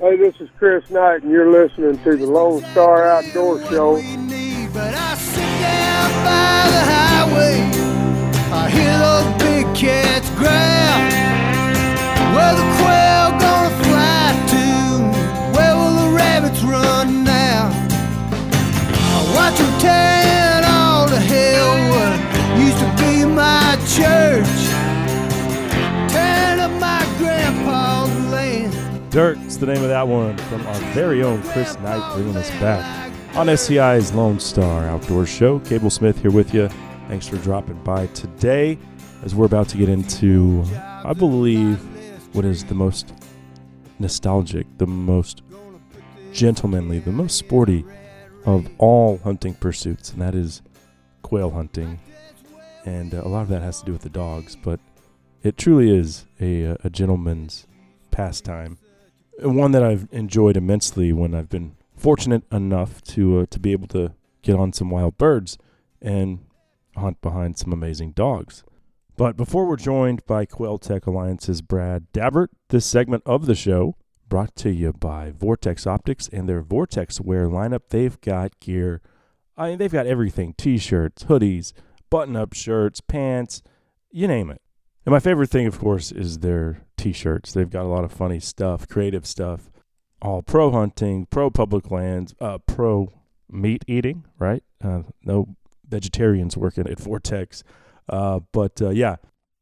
Hey, this is Chris Knight, and you're listening to the Lone Star Outdoor Show. But I sit down by the highway. I hear those big cats growl. Where the quail gonna fly to? Where will the rabbits run now? I watch them all hell what used to be my church. Tearing up my grandpa's land. Dirt is the name of that one from our very own Chris Knight bringing us back on SCI's Lone Star Outdoor Show. Cable Smith here with you. Thanks for dropping by today. as we're about to get into, I believe, what is the most nostalgic, the most gentlemanly, the most sporty of all hunting pursuits, and that is quail hunting. And uh, a lot of that has to do with the dogs, but it truly is a, uh, a gentleman's pastime, one that I've enjoyed immensely when I've been fortunate enough to uh, to be able to get on some wild birds and hunt behind some amazing dogs. But before we're joined by Quail Tech Alliance's Brad Dabbert, this segment of the show brought to you by Vortex Optics and their Vortex Wear lineup. They've got gear. I mean, they've got everything t-shirts, hoodies, button-up shirts, pants, you name it. And my favorite thing, of course, is their t-shirts. They've got a lot of funny stuff, creative stuff, all pro hunting, pro public lands, uh, pro meat eating, right? Uh, no vegetarians working at Vortex. Uh, but uh, yeah,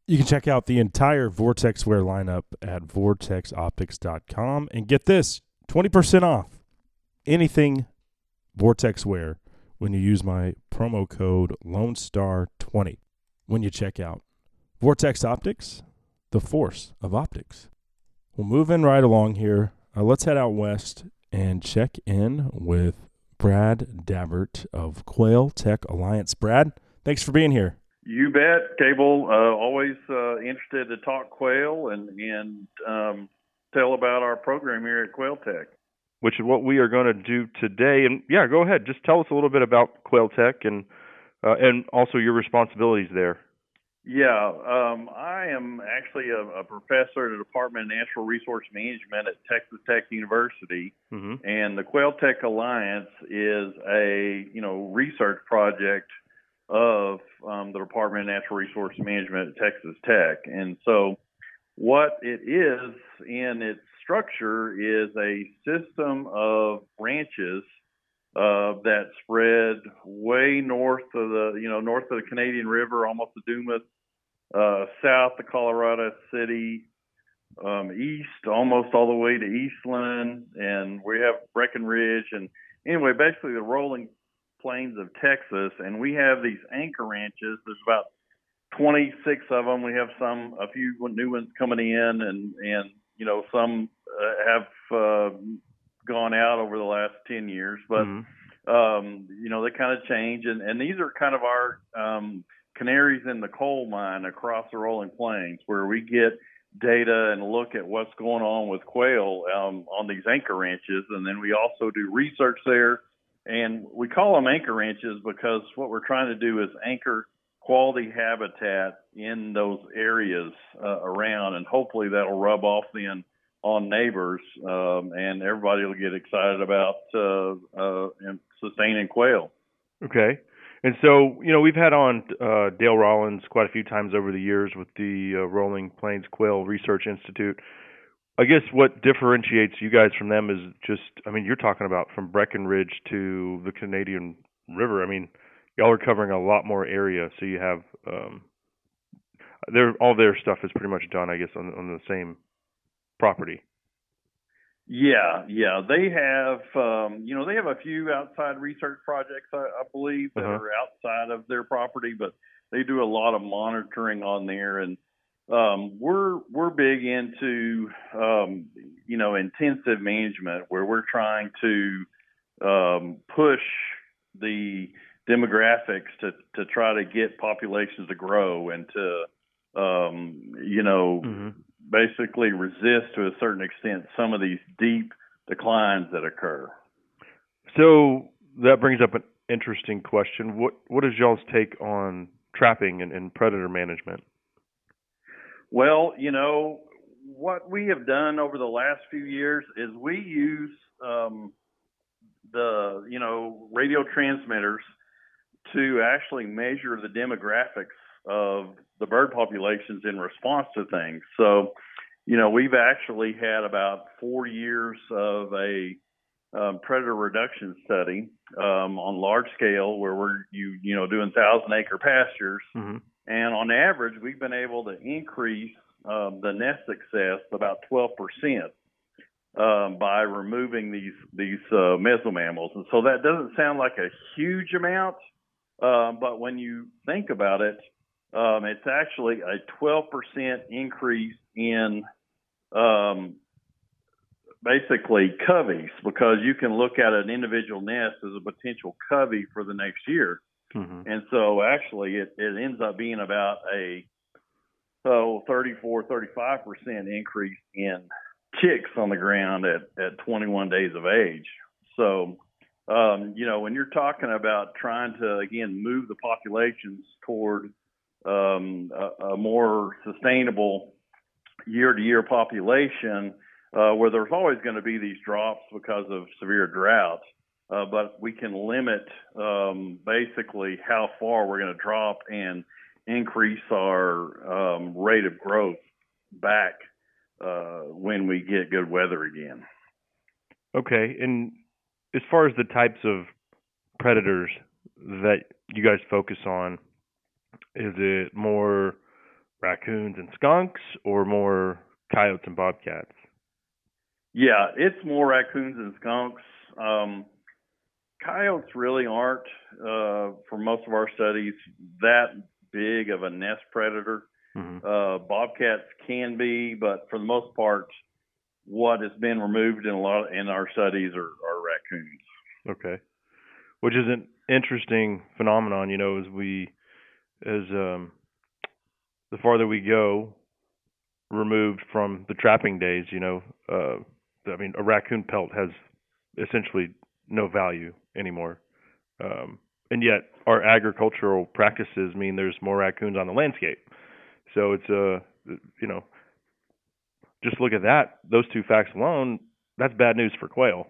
you can check out the entire Vortex Wear lineup at vortexoptics.com and get this 20% off anything Vortex Wear when you use my promo code Lone Star 20 when you check out. Vortex Optics, the force of optics. We'll move in right along here. Uh, let's head out west and check in with Brad Dabbert of Quail Tech Alliance. Brad, thanks for being here. You bet, Cable. Uh, always uh, interested to talk quail and and um, tell about our program here at Quail Tech. Which is what we are going to do today. And yeah, go ahead. Just tell us a little bit about Quail Tech and uh, and also your responsibilities there. Yeah, um, I am actually a, a, professor at the Department of Natural Resource Management at Texas Tech University, mm-hmm. and the Quail Tech Alliance is a you know research project of um, the Department of Natural Resource Management at Texas Tech. And so, what it is in its structure is a system of branches uh, that spread way north of the, you know, north of the Canadian River, almost to Dumas, uh, south to Colorado City, um, east almost all the way to Eastland, and we have Breckenridge, and anyway, basically the rolling plains of Texas, and we have these anchor ranches. There's about 26 of them. We have some, a few new ones coming in, and and you know some uh, have uh, gone out over the last 10 years, but mm-hmm. um, you know they kind of change, and and these are kind of our um, canaries in the coal mine across the rolling plains, where we get data and look at what's going on with quail um, on these anchor ranches, and then we also do research there and we call them anchor ranches because what we're trying to do is anchor quality habitat in those areas uh, around, and hopefully that'll rub off then on neighbors, um, and everybody will get excited about uh, uh, sustaining quail. Okay. And so, you know, we've had on uh, Dale Rollins quite a few times over the years with the uh, Rolling Plains Quail Research Institute. I guess what differentiates you guys from them is just, I mean, you're talking about from Breckenridge to the Canadian River. I mean, y'all are covering a lot more area, so you have um, all their stuff is pretty much done, I guess, on on the same property. Yeah, yeah, they have, um, you know, they have a few outside research projects, I, I believe, that uh-huh. are outside of their property, but they do a lot of monitoring on there and um, we're we're big into um, you know intensive management where we're trying to um, push the demographics to to try to get populations to grow and to um, you know mm-hmm. Basically resist to a certain extent some of these deep declines that occur. So that brings up an interesting question. What what is y'all's take on trapping and, and predator management? Well, you know, what we have done over the last few years is we use um, the, you know, radio transmitters to actually measure the demographics of the bird populations in response to things. So, you know, we've actually had about four years of a um, predator reduction study um, on large scale where we're you you know doing thousand acre pastures mm-hmm. And on average, we've been able to increase um, the nest success about 12 percent um, by removing these these uh, mesomammals. And so that doesn't sound like a huge amount, um, but when you think about it, um, it's actually a 12% increase in um, basically coveys because you can look at an individual nest as a potential covey for the next year. Mm-hmm. And so actually it, it ends up being about a so 34, 35% increase in chicks on the ground at, at 21 days of age. So, um, you know, when you're talking about trying to, again, move the populations toward um, a, a more sustainable year to year population, uh, where there's always going to be these drops because of severe drought, uh, but we can limit um, basically how far we're going to drop and increase our um, rate of growth back uh, when we get good weather again. Okay, and as far as the types of predators that you guys focus on, is it more raccoons and skunks or more coyotes and bobcats? Yeah, it's more raccoons and skunks. Um, coyotes really aren't, uh, for most of our studies, that big of a nest predator. Mm-hmm. Uh, bobcats can be, but for the most part, what has been removed in a lot in our studies are, are raccoons. Okay, which is an interesting phenomenon. You know, as we as um, the farther we go removed from the trapping days, you know, uh, I mean, a raccoon pelt has essentially no value anymore. Um, and yet, our agricultural practices mean there's more raccoons on the landscape. So it's a, uh, you know, just look at that. Those two facts alone, that's bad news for quail.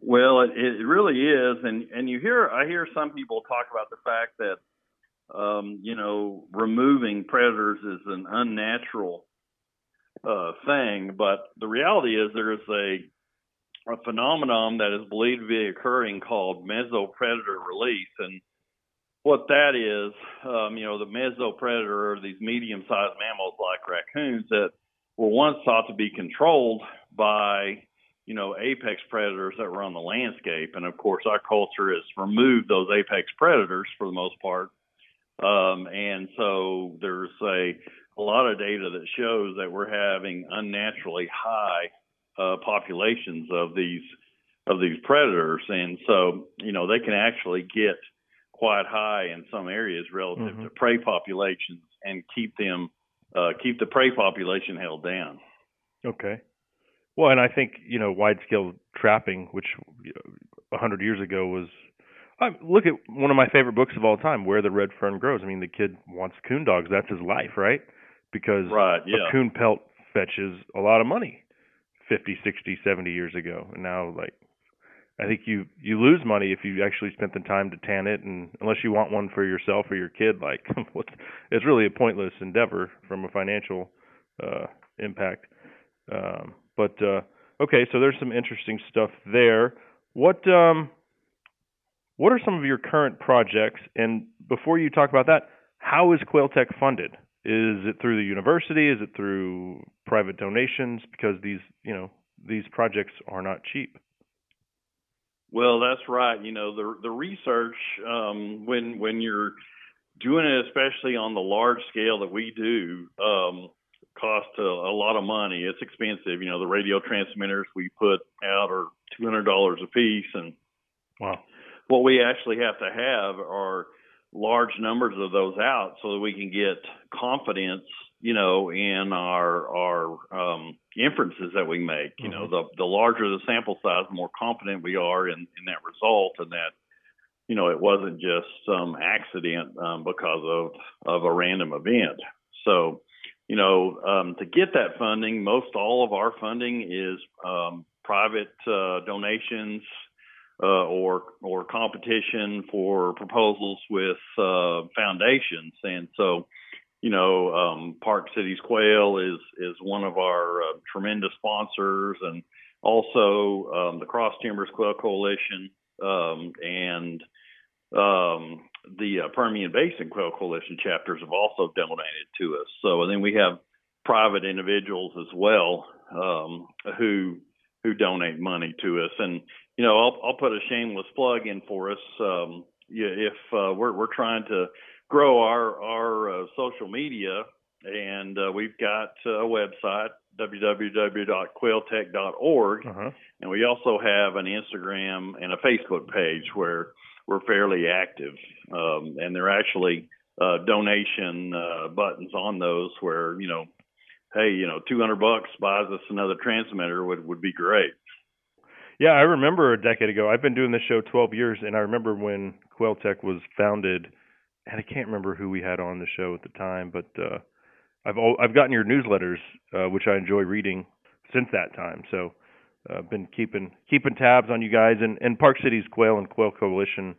Well, it, it really is, and and you hear I hear some people talk about the fact that um, you know removing predators is an unnatural uh, thing, but the reality is there is a a phenomenon that is believed to be occurring called mesopredator release, and what that is, um, you know, the mesopredator are these medium-sized mammals like raccoons that were once thought to be controlled by you know, apex predators that were on the landscape. And of course, our culture has removed those apex predators for the most part. Um, and so there's a, a lot of data that shows that we're having unnaturally high uh, populations of these of these predators, and so you know they can actually get quite high in some areas relative Mhm. to prey populations and keep them uh, keep the prey population held down. Okay. Well, and I think you know wide scale trapping, which a hundred years ago was. I look at one of my favorite books of all time, Where the Red Fern Grows. I mean, the kid wants coon dogs. That's his life, right? Because Right, yeah. a coon pelt fetches a lot of money 50, 60, 70 years ago. And now, like, I think you you lose money if you actually spent the time to tan it, and unless you want one for yourself or your kid, like, it's really a pointless endeavor from a financial uh, impact. Um, but uh, okay, so there's some interesting stuff there. What um, what are some of your current projects? And before you talk about that, how is Quail Tech funded? Is it through the university? Is it through private donations? Because these, you know, these projects are not cheap. Well, that's right. You know, the the research um, when when you're doing it, especially on the large scale that we do, um, costs a, a lot of money. It's expensive. You know, the radio transmitters we put out are two hundred dollars a piece, and Wow. What we actually have to have are large numbers of those out so that we can get confidence you know in our our um inferences that we make. You know the the larger the sample size the more confident we are in in that result and that you know it wasn't just some accident um because of of a random event. So you know um to get that funding most all of our funding is um private uh donations uh, or or competition for proposals with uh, foundations, and so you know um, Park Cities Quail is is one of our uh, tremendous sponsors, and also um, the Cross Timbers Quail Coalition um, and um, the uh, Permian Basin Quail Coalition chapters have also donated to us. So and then we have private individuals as well um, who who donate money to us. And you know, I'll I'll put a shameless plug in for us. Um, yeah, if uh, we're we're trying to grow our our uh, social media, and uh, we've got a website www.quailtech.org, Uh-huh. and we also have an Instagram and a Facebook page where we're fairly active, um, and there are actually uh, donation uh, buttons on those where you know, hey, you know, 200 bucks buys us another transmitter would would be great. Yeah, I remember a decade ago. I've been doing this show 12 years, and I remember when Quail Tech was founded, and I can't remember who we had on the show at the time, but uh, I've al- I've gotten your newsletters, uh, which I enjoy reading since that time. So uh, I've been keeping keeping tabs on you guys, and, and Park Cities Quail and Quail Coalition,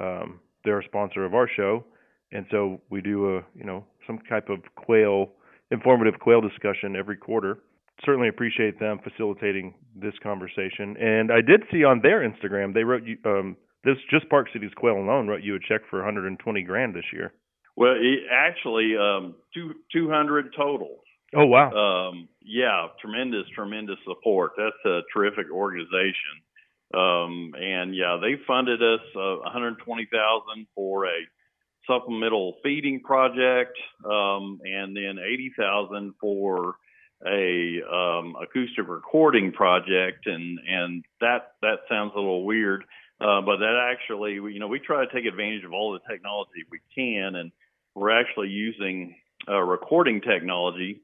um, they're a sponsor of our show, and so we do a you know some type of quail informative quail discussion every quarter certainly appreciate them facilitating this conversation. And I did see on their Instagram they wrote you um this just Park Cities Quail alone wrote you a check for 120 grand this year. Well, it, actually, um, two 200 total. Oh wow. Um, yeah, tremendous, tremendous support. That's a terrific organization. Um, and yeah, they funded us uh, 120,000 for a supplemental feeding project, um, and then 80,000 for a um, acoustic recording project. And and that that sounds a little weird, uh, but that actually, you know, we try to take advantage of all the technology we can, and we're actually using uh, recording technology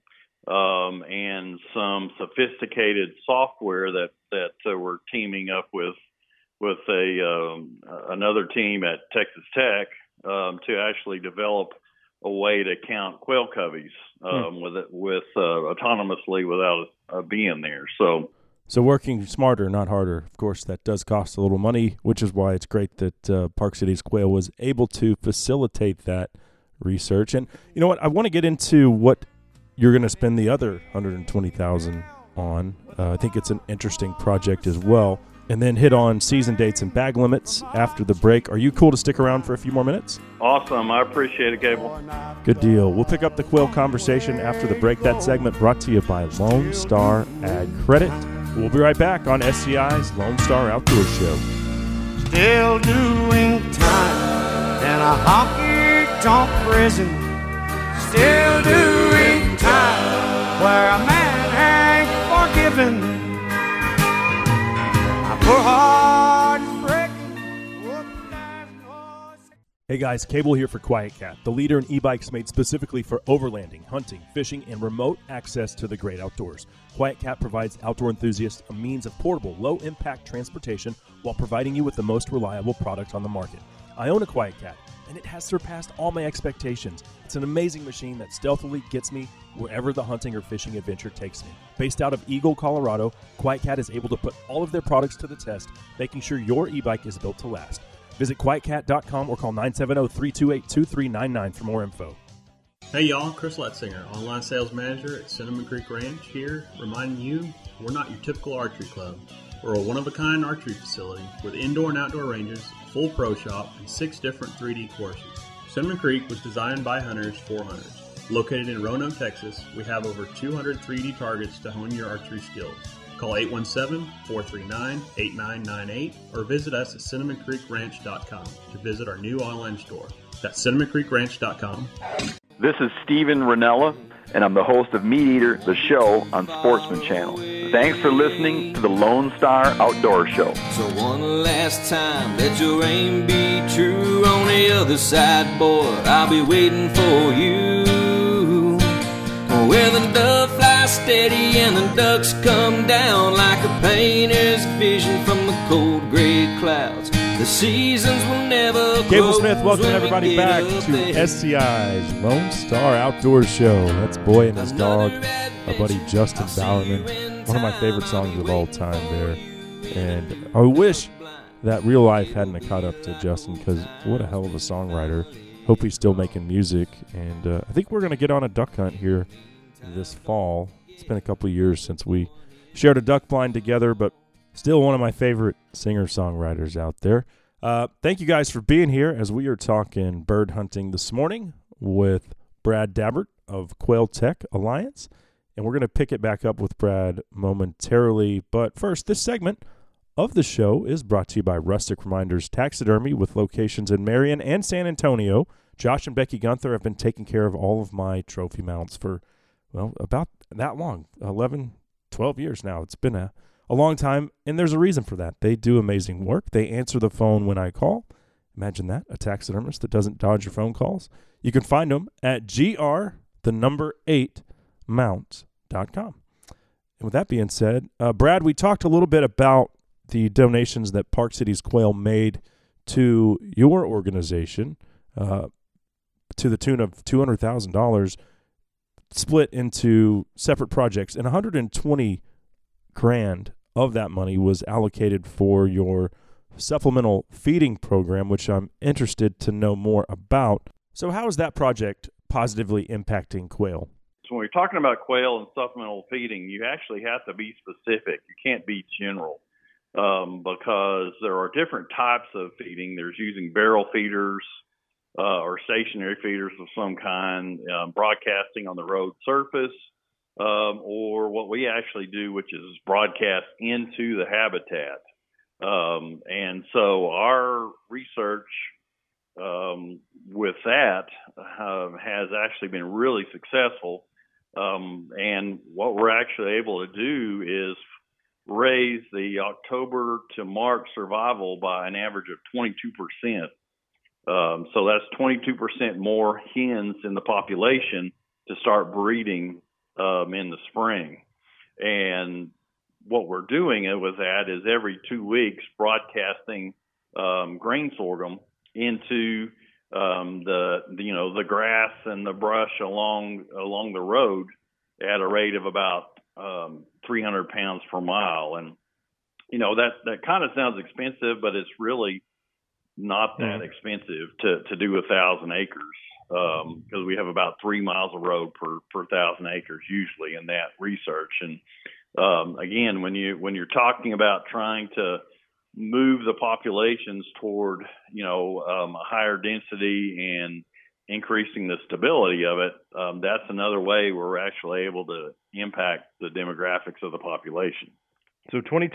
um, and some sophisticated software that that uh, we're teaming up with with a um, another team at Texas Tech um, to actually develop a way to count quail coveys um, with it with uh, autonomously without uh, being there. So So working smarter, not harder. Of course, that does cost a little money, which is why it's great that uh, Park Cities Quail was able to facilitate that research. And you know what? I want to get into what you're going to spend the other 120,000 on. Uh, I think it's an interesting project as well. And then hit on season dates and bag limits after the break. Are you cool to stick around for a few more minutes? awesome! I appreciate it, Cable. Good deal. We'll pick up the quail conversation after the break. That segment brought to you by Lone Star Ag Credit. We'll be right back on SCI's Lone Star Outdoor Show. Still doing time in a honky tonk prison. Still doing time where a man ain't forgiven. Hey guys, Cable here for QuietKat, the leader in e-bikes made specifically for overlanding, hunting, fishing, and remote access to the great outdoors. QuietKat provides outdoor enthusiasts a means of portable, low-impact transportation while providing you with the most reliable product on the market. I own a QuietKat, and it has surpassed all my expectations. It's an amazing machine that stealthily gets me wherever the hunting or fishing adventure takes me. Based out of Eagle, Colorado, QuietKat is able to put all of their products to the test, making sure your e-bike is built to last. Visit quietkat.com or call 970 328 2399 for more info. Hey y'all, Chris Letzinger, online sales manager at Cinnamon Creek Ranch here, reminding you we're not your typical archery club. We're a one of a kind archery facility with indoor and outdoor ranges, full pro shop, and six different 3D courses. Cinnamon Creek was designed by hunters for hunters. Located in Roanoke, Texas, we have over 200 3D targets to hone your archery skills. Call 817-439-8998 or visit us at cinnamoncreekranch.com to visit our new online store. That's cinnamoncreekranch.com. This is Steven Rinella, and I'm the host of MeatEater, the show on Sportsman Channel. Thanks for listening to the Lone Star Outdoor Show. So one last time, let your aim be true. On the other side, boy, I'll be waiting for you. Where the dove flies steady and the ducks come down like a painter's vision from the cold gray clouds. The seasons will never Cable close Smith, welcome everybody back to ahead. SCI's Lone Star Outdoor Show. That's Boy and his dog, our buddy Justin Bowerman. One of my favorite songs of all time there. And I wish that real life hadn't caught up to Justin because what a hell of a songwriter. Hope he's still making music. And uh, I think we're going to get on a duck hunt here this fall. It's been a couple years since we shared a duck blind together, but still one of my favorite singer songwriters out there. Uh, thank you guys for being here as we are talking bird hunting this morning with Brad Dabbert of Quail Tech Alliance. And we're going to pick it back up with Brad momentarily. But first, this segment of the show is brought to you by Rustic Reminders Taxidermy with locations in Marion and San Antonio. Josh and Becky Gunther have been taking care of all of my trophy mounts for, well, about that long 11, 12 years now. It's been a, a long time, and there's a reason for that. They do amazing work. They answer the phone when I call. Imagine that, a taxidermist that doesn't dodge your phone calls. You can find them at gr, the number eight, mount.com. And with that being said, uh, Brad, we talked a little bit about the donations that Park Cities Quail made to your organization uh, to the tune of $200,000 split into separate projects and 120 grand of that money was allocated for your supplemental feeding program which I'm interested to know more about. So how is that project positively impacting quail? So when you're talking about quail and supplemental feeding, you actually have to be specific. You can't be general um, because there are different types of feeding. There's using barrel feeders uh, or stationary feeders of some kind, um, broadcasting on the road surface, um, or what we actually do, which is broadcast into the habitat. Um, and so our research um, with that uh, has actually been really successful. And what we're actually able to do is raise the October to March survival by an average of 22%. Um, so that's 22% more hens in the population to start breeding um, in the spring. And what we're doing with that is every two weeks broadcasting um, grain sorghum into um, the, the, you know the grass and the brush along along the road at a rate of about um, 300 pounds per mile, and you know that that kind of sounds expensive, but it's really not that expensive to to do a thousand acres because um, we have about three miles of road per per thousand acres usually in that research. And um, again, when you when you're talking about trying to move the populations toward you know um, a higher density and increasing the stability of it, um, that's another way we're actually able to impact the demographics of the population. So 22%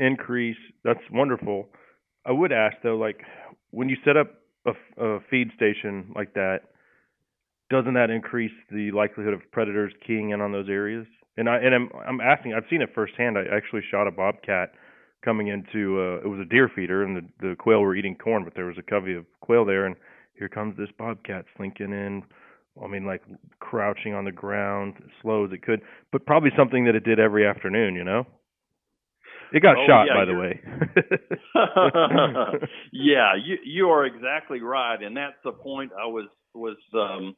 increase, that's wonderful. I would ask though, like when you set up a, a feed station like that, doesn't that increase the likelihood of predators keying in on those areas? And I and I'm I'm asking. I've seen it firsthand. I actually shot a bobcat coming into uh, it was a deer feeder, and the the quail were eating corn, but there was a covey of quail there, and here comes this bobcat slinking in. I mean, like crouching on the ground, slow as it could, but probably something that it did every afternoon, you know. It got oh, shot, yeah, by the way. yeah, you you are exactly right, and that's the point I was was um,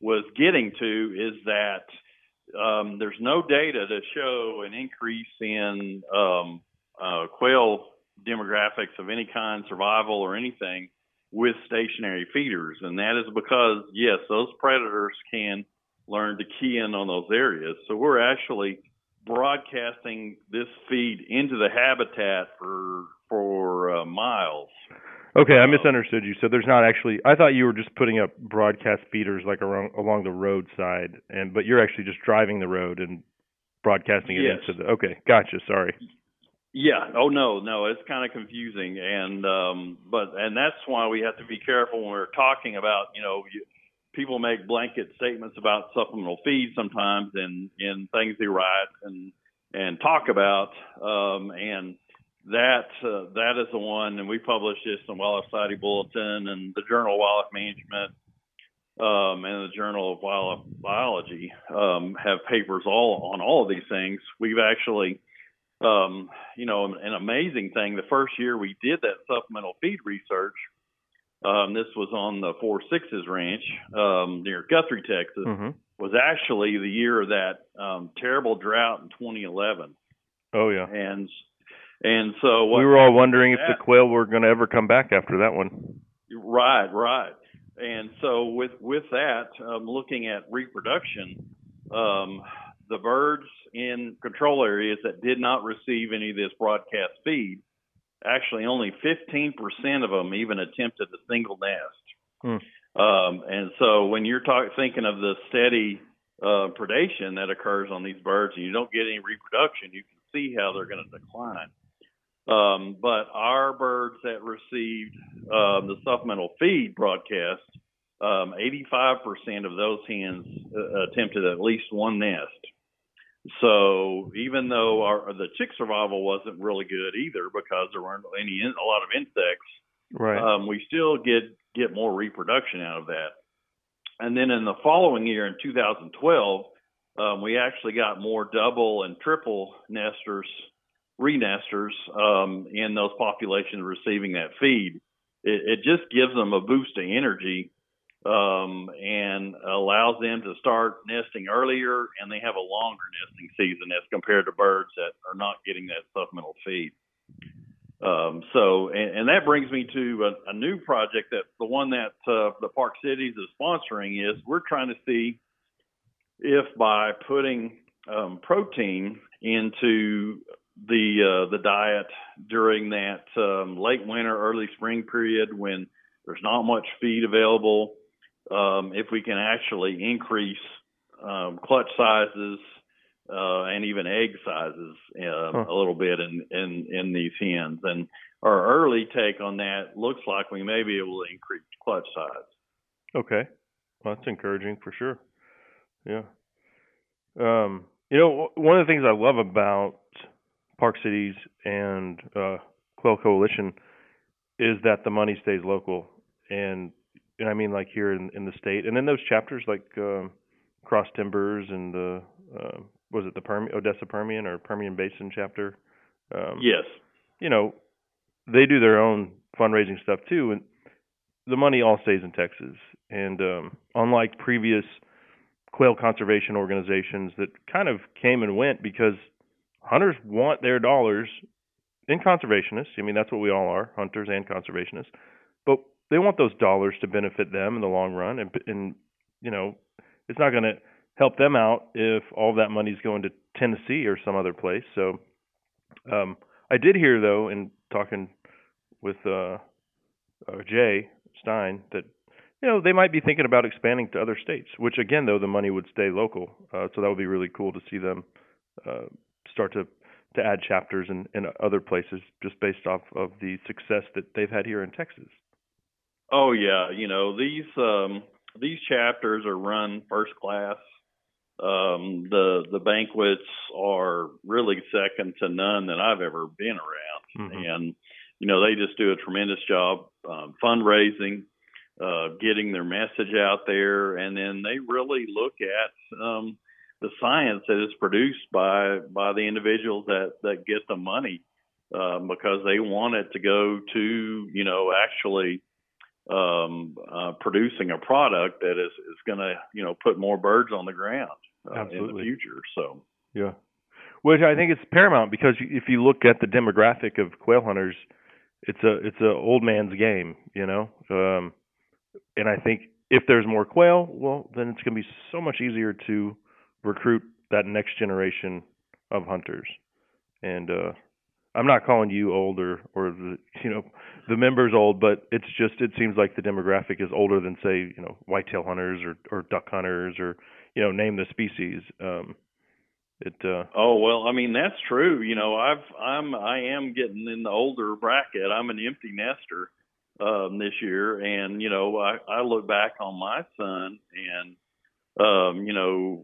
was getting to is that um, there's no data to show an increase in um, uh, quail demographics of any kind, survival or anything, with stationary feeders, and that is because yes, those predators can learn to key in on those areas. So we're actually broadcasting this feed into the habitat for for uh, miles. Okay, I misunderstood you. So there's not actually. I thought you were just putting up broadcast feeders like along along the roadside, and but you're actually just driving the road and broadcasting it yes. into the. Okay, gotcha. Sorry. Yeah. Oh no, no, it's kind of confusing, and um, but and that's why we have to be careful when we're talking about you know you, people make blanket statements about supplemental feed sometimes in in things they write and and talk about um, and that uh, that is the one and we publish this in Wildlife Society Bulletin and the Journal of Wildlife Management um, and the Journal of Wildlife Biology um, have papers all on all of these things. We've actually um, you know, an amazing thing. The first year we did that supplemental feed research, um, this was on the Four Sixes Ranch um, near Guthrie, Texas. Mm-hmm. Was actually the year of that um, terrible drought in 2011. Oh yeah, and and so we were all wondering if the quail were going to ever come back after that one. Right, right. And so with with that, um, looking at reproduction, um, the birds in control areas that did not receive any of this broadcast feed actually only 15% of them even attempted a single nest. Hmm. Um, and so when you're talk, thinking of the steady uh, predation that occurs on these birds and you don't get any reproduction, you can see how they're going to decline. Um, but our birds that received um, the supplemental feed broadcast um, 85% of those hens uh, attempted at least one nest. So even though our the chick survival wasn't really good either because there weren't any a lot of insects, Right. um, we still get get more reproduction out of that. And then in the following year, in 2012, um, we actually got more double and triple nesters, renesters um, in those populations receiving that feed. It, it just gives them a boost of energy um, and allows them to start nesting earlier, and they have a longer nesting season as compared to birds that are not getting that supplemental feed. Um, so, and, and that brings me to a, a new project that the one that uh, the Park Cities is sponsoring is we're trying to see if by putting um, protein into the uh, the diet during that um, late winter, early spring period when there's not much feed available, um, if we can actually increase um, clutch sizes uh, and even egg sizes uh, Huh. a little bit in, in in these hens. And our early take on that looks like we may be able to increase clutch size. Okay. Well, that's encouraging for sure. Yeah. Um, you know, one of the things I love about Park Cities and uh, Quail Coalition is that the money stays local, and and I mean like here in in the state, and then those chapters like um, Cross Timbers and the uh, was it the Permi- Odessa Permian or Permian Basin chapter? Um, Yes. you know, they do their own fundraising stuff too, and the money all stays in Texas. And um, unlike previous quail conservation organizations that kind of came and went because hunters want their dollars and conservationists. I mean, that's what we all are, hunters and conservationists. They want those dollars to benefit them in the long run, and and you know, it's not going to help them out if all that money's going to Tennessee or some other place. So um, I did hear though in talking with uh, uh, Jay Stein that you know they might be thinking about expanding to other states. Which again, though, the money would stay local, uh, so that would be really cool to see them uh, start to to add chapters in, in other places just based off of the success that they've had here in Texas. Oh yeah, you know these um, these chapters are run first class. Um, the the banquets are really second to none that I've ever been around, and you know they just do a tremendous job um, fundraising, uh, getting their message out there, and then they really look at um, the science that is produced by by the individuals that that get the money um, because they want it to go to you know actually um, uh, producing a product that is is going to you know put more birds on the ground uh, in the future. So Yeah. Which I think is paramount because if you look at the demographic of quail hunters, it's a it's a old man's game, you know. Um, and I think if there's more quail, well, then it's going to be so much easier to recruit that next generation of hunters. And uh, I'm not calling you old or or the you know the members old, but it's just it seems like the demographic is older than say you know whitetail hunters or or duck hunters or you know name the species. Um, it uh, Oh well, I mean that's true. You know, I've I'm I am getting in the older bracket. I'm an empty nester um this year and you know, I I look back on my son and um you know,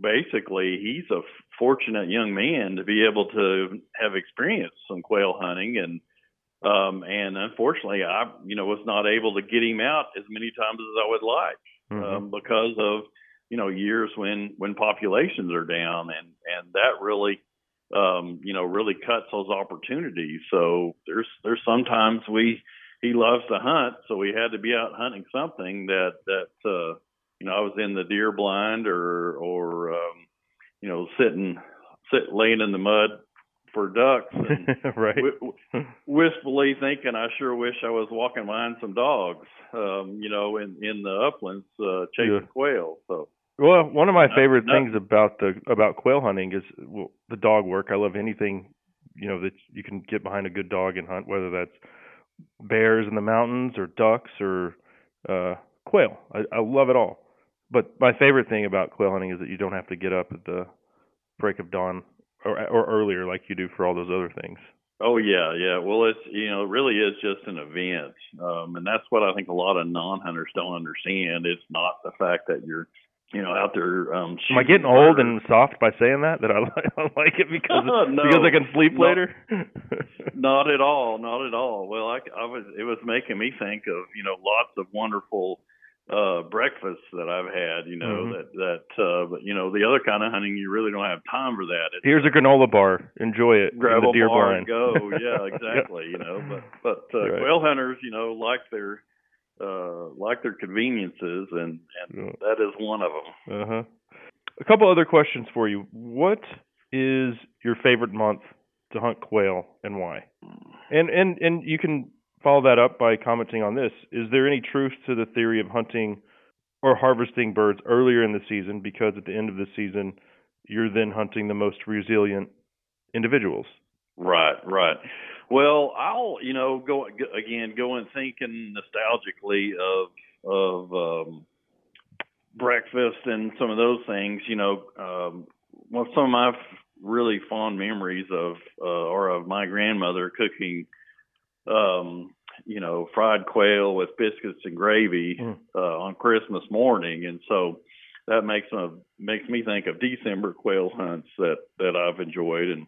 basically he's a fortunate young man to be able to have experienced some quail hunting and um and unfortunately I you know was not able to get him out as many times as I would like um, because of you know years when when populations are down and and that really um you know really cuts those opportunities. So there's there's sometimes we he loves to hunt so we had to be out hunting something that that uh you know I was in the deer blind or or um you know sitting sit laying in the mud for ducks and right. wi- wistfully thinking I sure wish I was walking behind some dogs um you know in in the uplands uh chasing Yeah. quail so Well, one of my No- favorite no- things about the about quail hunting is well, the dog work. I love anything you know that you can get behind a good dog and hunt, whether that's bears in the mountains or ducks or uh quail. I, I love it all. But my favorite thing about quail hunting is that you don't have to get up at the break of dawn or or earlier like you do for all those other things. Oh yeah, yeah. Well, it's you know, it really is just an event, um, and that's what I think a lot of non-hunters don't understand. It's not the fact that you're, you know, out there. Um, Am I getting old and soft by saying that? That I like, I like it because No, because I can sleep later. Not at all, not at all. Well, I, I was it was making me think of you know lots of wonderful uh breakfasts that I've had. You know Mhm. that that uh, but you know the other kind of hunting you really don't have time for that. It's Here's a granola bar. Enjoy it. grab a deer bar blind. and go. Yeah, exactly. You know, but but uh, Right. quail hunters, you know, like their uh like their conveniences, and and that is one of them. Uh huh. A couple other questions for you. What is your favorite month to hunt quail and why? And and and you can follow that up by commenting on this. Is there any truth to the theory of hunting or harvesting birds earlier in the season because at the end of the season you're then hunting the most resilient individuals? Right, right. Well, I'll you know go again go and thinking nostalgically of of um, breakfast and some of those things. You know, um, well, some of my really fond memories of uh, or of my grandmother cooking, um, you know, fried quail with biscuits and gravy uh, on Christmas morning, and so that makes a, makes me think of December quail hunts that that I've enjoyed and.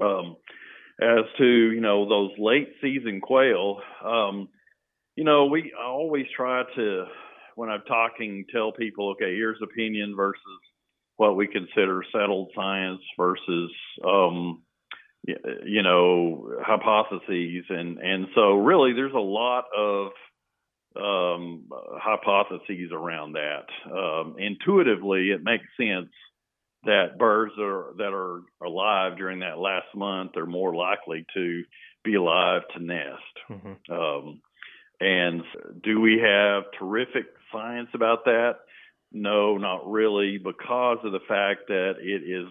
Um, as to you know those late season quail, um, you know we I always try to when I'm talking tell people okay here's opinion versus what we consider settled science versus um, you know hypotheses and and so really there's a lot of um, hypotheses around that. Um, intuitively, it makes sense that birds are that are alive during that last month are more likely to be alive to nest. Um, and do we have terrific science about that? No, not really, because of the fact that it is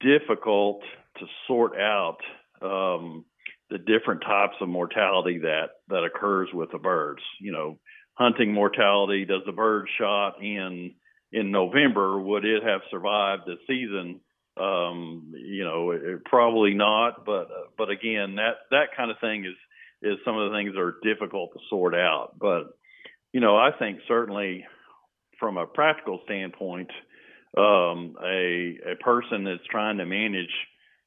difficult to sort out um, the different types of mortality that that occurs with the birds. You know, hunting mortality. Does the bird shot in in November would it have survived the season? Um, you know, it, probably not. But uh, but again, that that kind of thing is is some of the things that are difficult to sort out. But you know, I think certainly from a practical standpoint, um, a a person that's trying to manage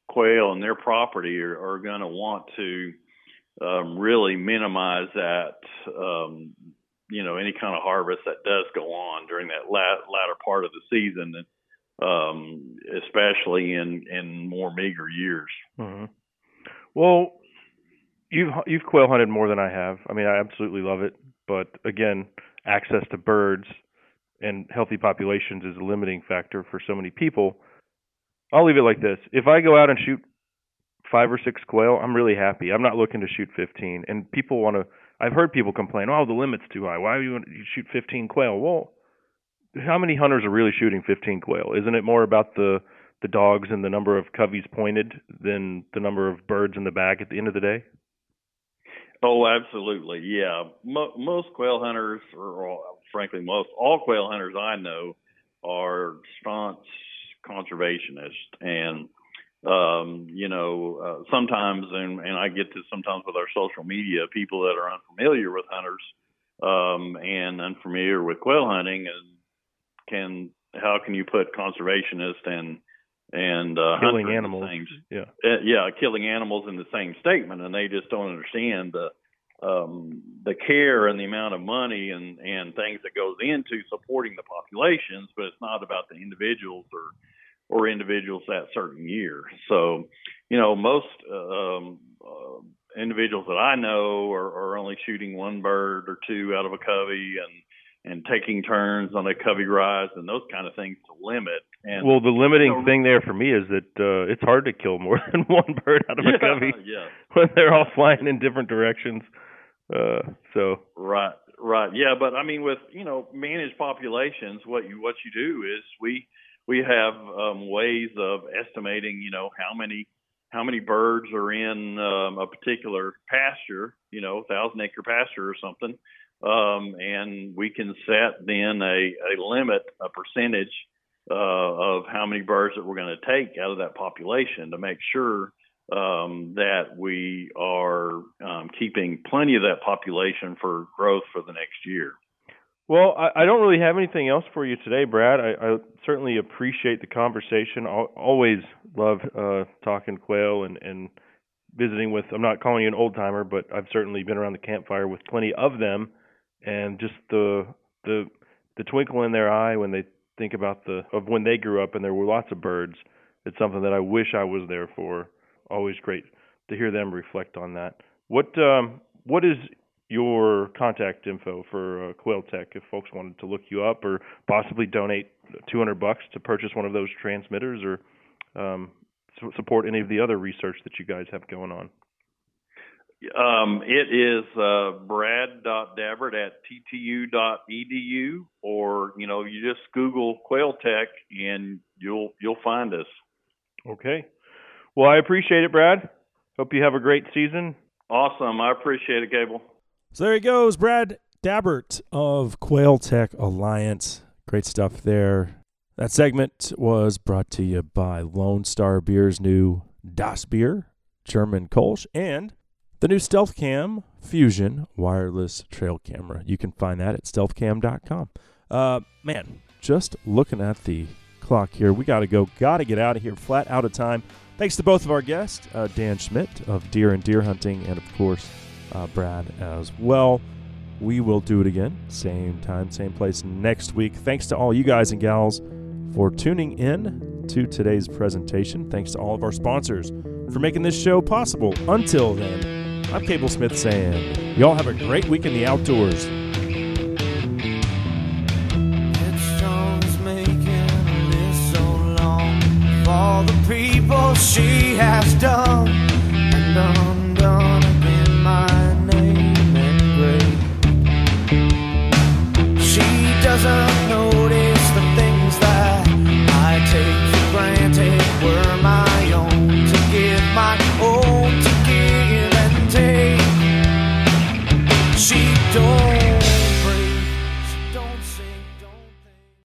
quail and their property are, are going to want to um, really minimize that. Um, you know, any kind of harvest that does go on during that la- latter part of the season, um, especially in in more meager years. hmm Well, you've you've quail hunted more than I have. I mean, I absolutely love it, but again, access to birds and healthy populations is a limiting factor for so many people. I'll leave it like this: if I go out and shoot five or six quail, I'm really happy. I'm not looking to shoot 15. And people want to. I've heard people complain, "Oh, the limit's too high. Why do you, you shoot 15 quail?" Well, how many hunters are really shooting 15 quail? Isn't it more about the the dogs and the number of coveys pointed than the number of birds in the bag at the end of the day? Oh, absolutely. Yeah. Mo- most quail hunters, or or frankly, most all quail hunters I know are staunch conservationists. And, um, you know, uh, sometimes, and, and I get this sometimes with our social media, people that are unfamiliar with hunters um, and unfamiliar with quail hunting and can, how can you put conservationist and, and uh, Killing animals. same Yeah. uh, yeah, killing animals in the same statement, and they just don't understand the um, the care and the amount of money and and things that goes into supporting the populations. But it's not about the individuals or or individuals that certain year. So, you know, most um, uh, individuals that I know are, are only shooting one bird or two out of a covey and and taking turns on a covey rise and those kind of things to limit. And well, the limiting thing there for me is that uh, it's hard to kill more than one bird out of a covey yeah. when they're all flying in different directions. Uh, so Right, right. Yeah, but I mean, with you know managed populations, what you what you do is we we have um, ways of estimating, you know, how many how many birds are in um, a particular pasture, you know, thousand acre pasture or something, um, and we can set then a a limit, a percentage uh, of how many birds that we're going to take out of that population to make sure um, that we are um, keeping plenty of that population for growth for the next year. Well, I, I don't really have anything else for you today, Brad. I, I certainly appreciate the conversation. I always love uh, talking quail and, and visiting with. I'm not calling you an old timer, but I've certainly been around the campfire with plenty of them, and just the the the twinkle in their eye when they think about the of when they grew up and there were lots of birds. It's something that I wish I was there for. Always great to hear them reflect on that. What um, what is your contact info for uh, Quail Tech if folks wanted to look you up or possibly donate 200 bucks to purchase one of those transmitters or um, support any of the other research that you guys have going on? Um, it is uh, brad.dabbert at ttu.edu, or you know, you just Google Quail Tech and you'll you'll find us. Okay. Well, I appreciate it, Brad. Hope you have a great season. Awesome. I appreciate it, Cable. So there he goes, Brad Dabbert of Quail Tech Alliance. Great stuff there. That segment was brought to you by Lone Star Beer's new Das Beer, German Kolsch, and the new Stealth Cam Fusion wireless trail camera. You can find that at stealthcam.com. Uh, man, just looking at the clock here, we got to go. Got to get out of here. Flat out of time. Thanks to both of our guests, uh, Dan Schmidt of Deer and Deer Hunting, and of course, uh, Brad as well. We will do it again, same time, same place next week. Thanks to all you guys and gals for tuning in to today's presentation. Thanks to all of our sponsors for making this show possible. Until then, I'm Cable Smith saying, y'all have a great week in the outdoors. she has done.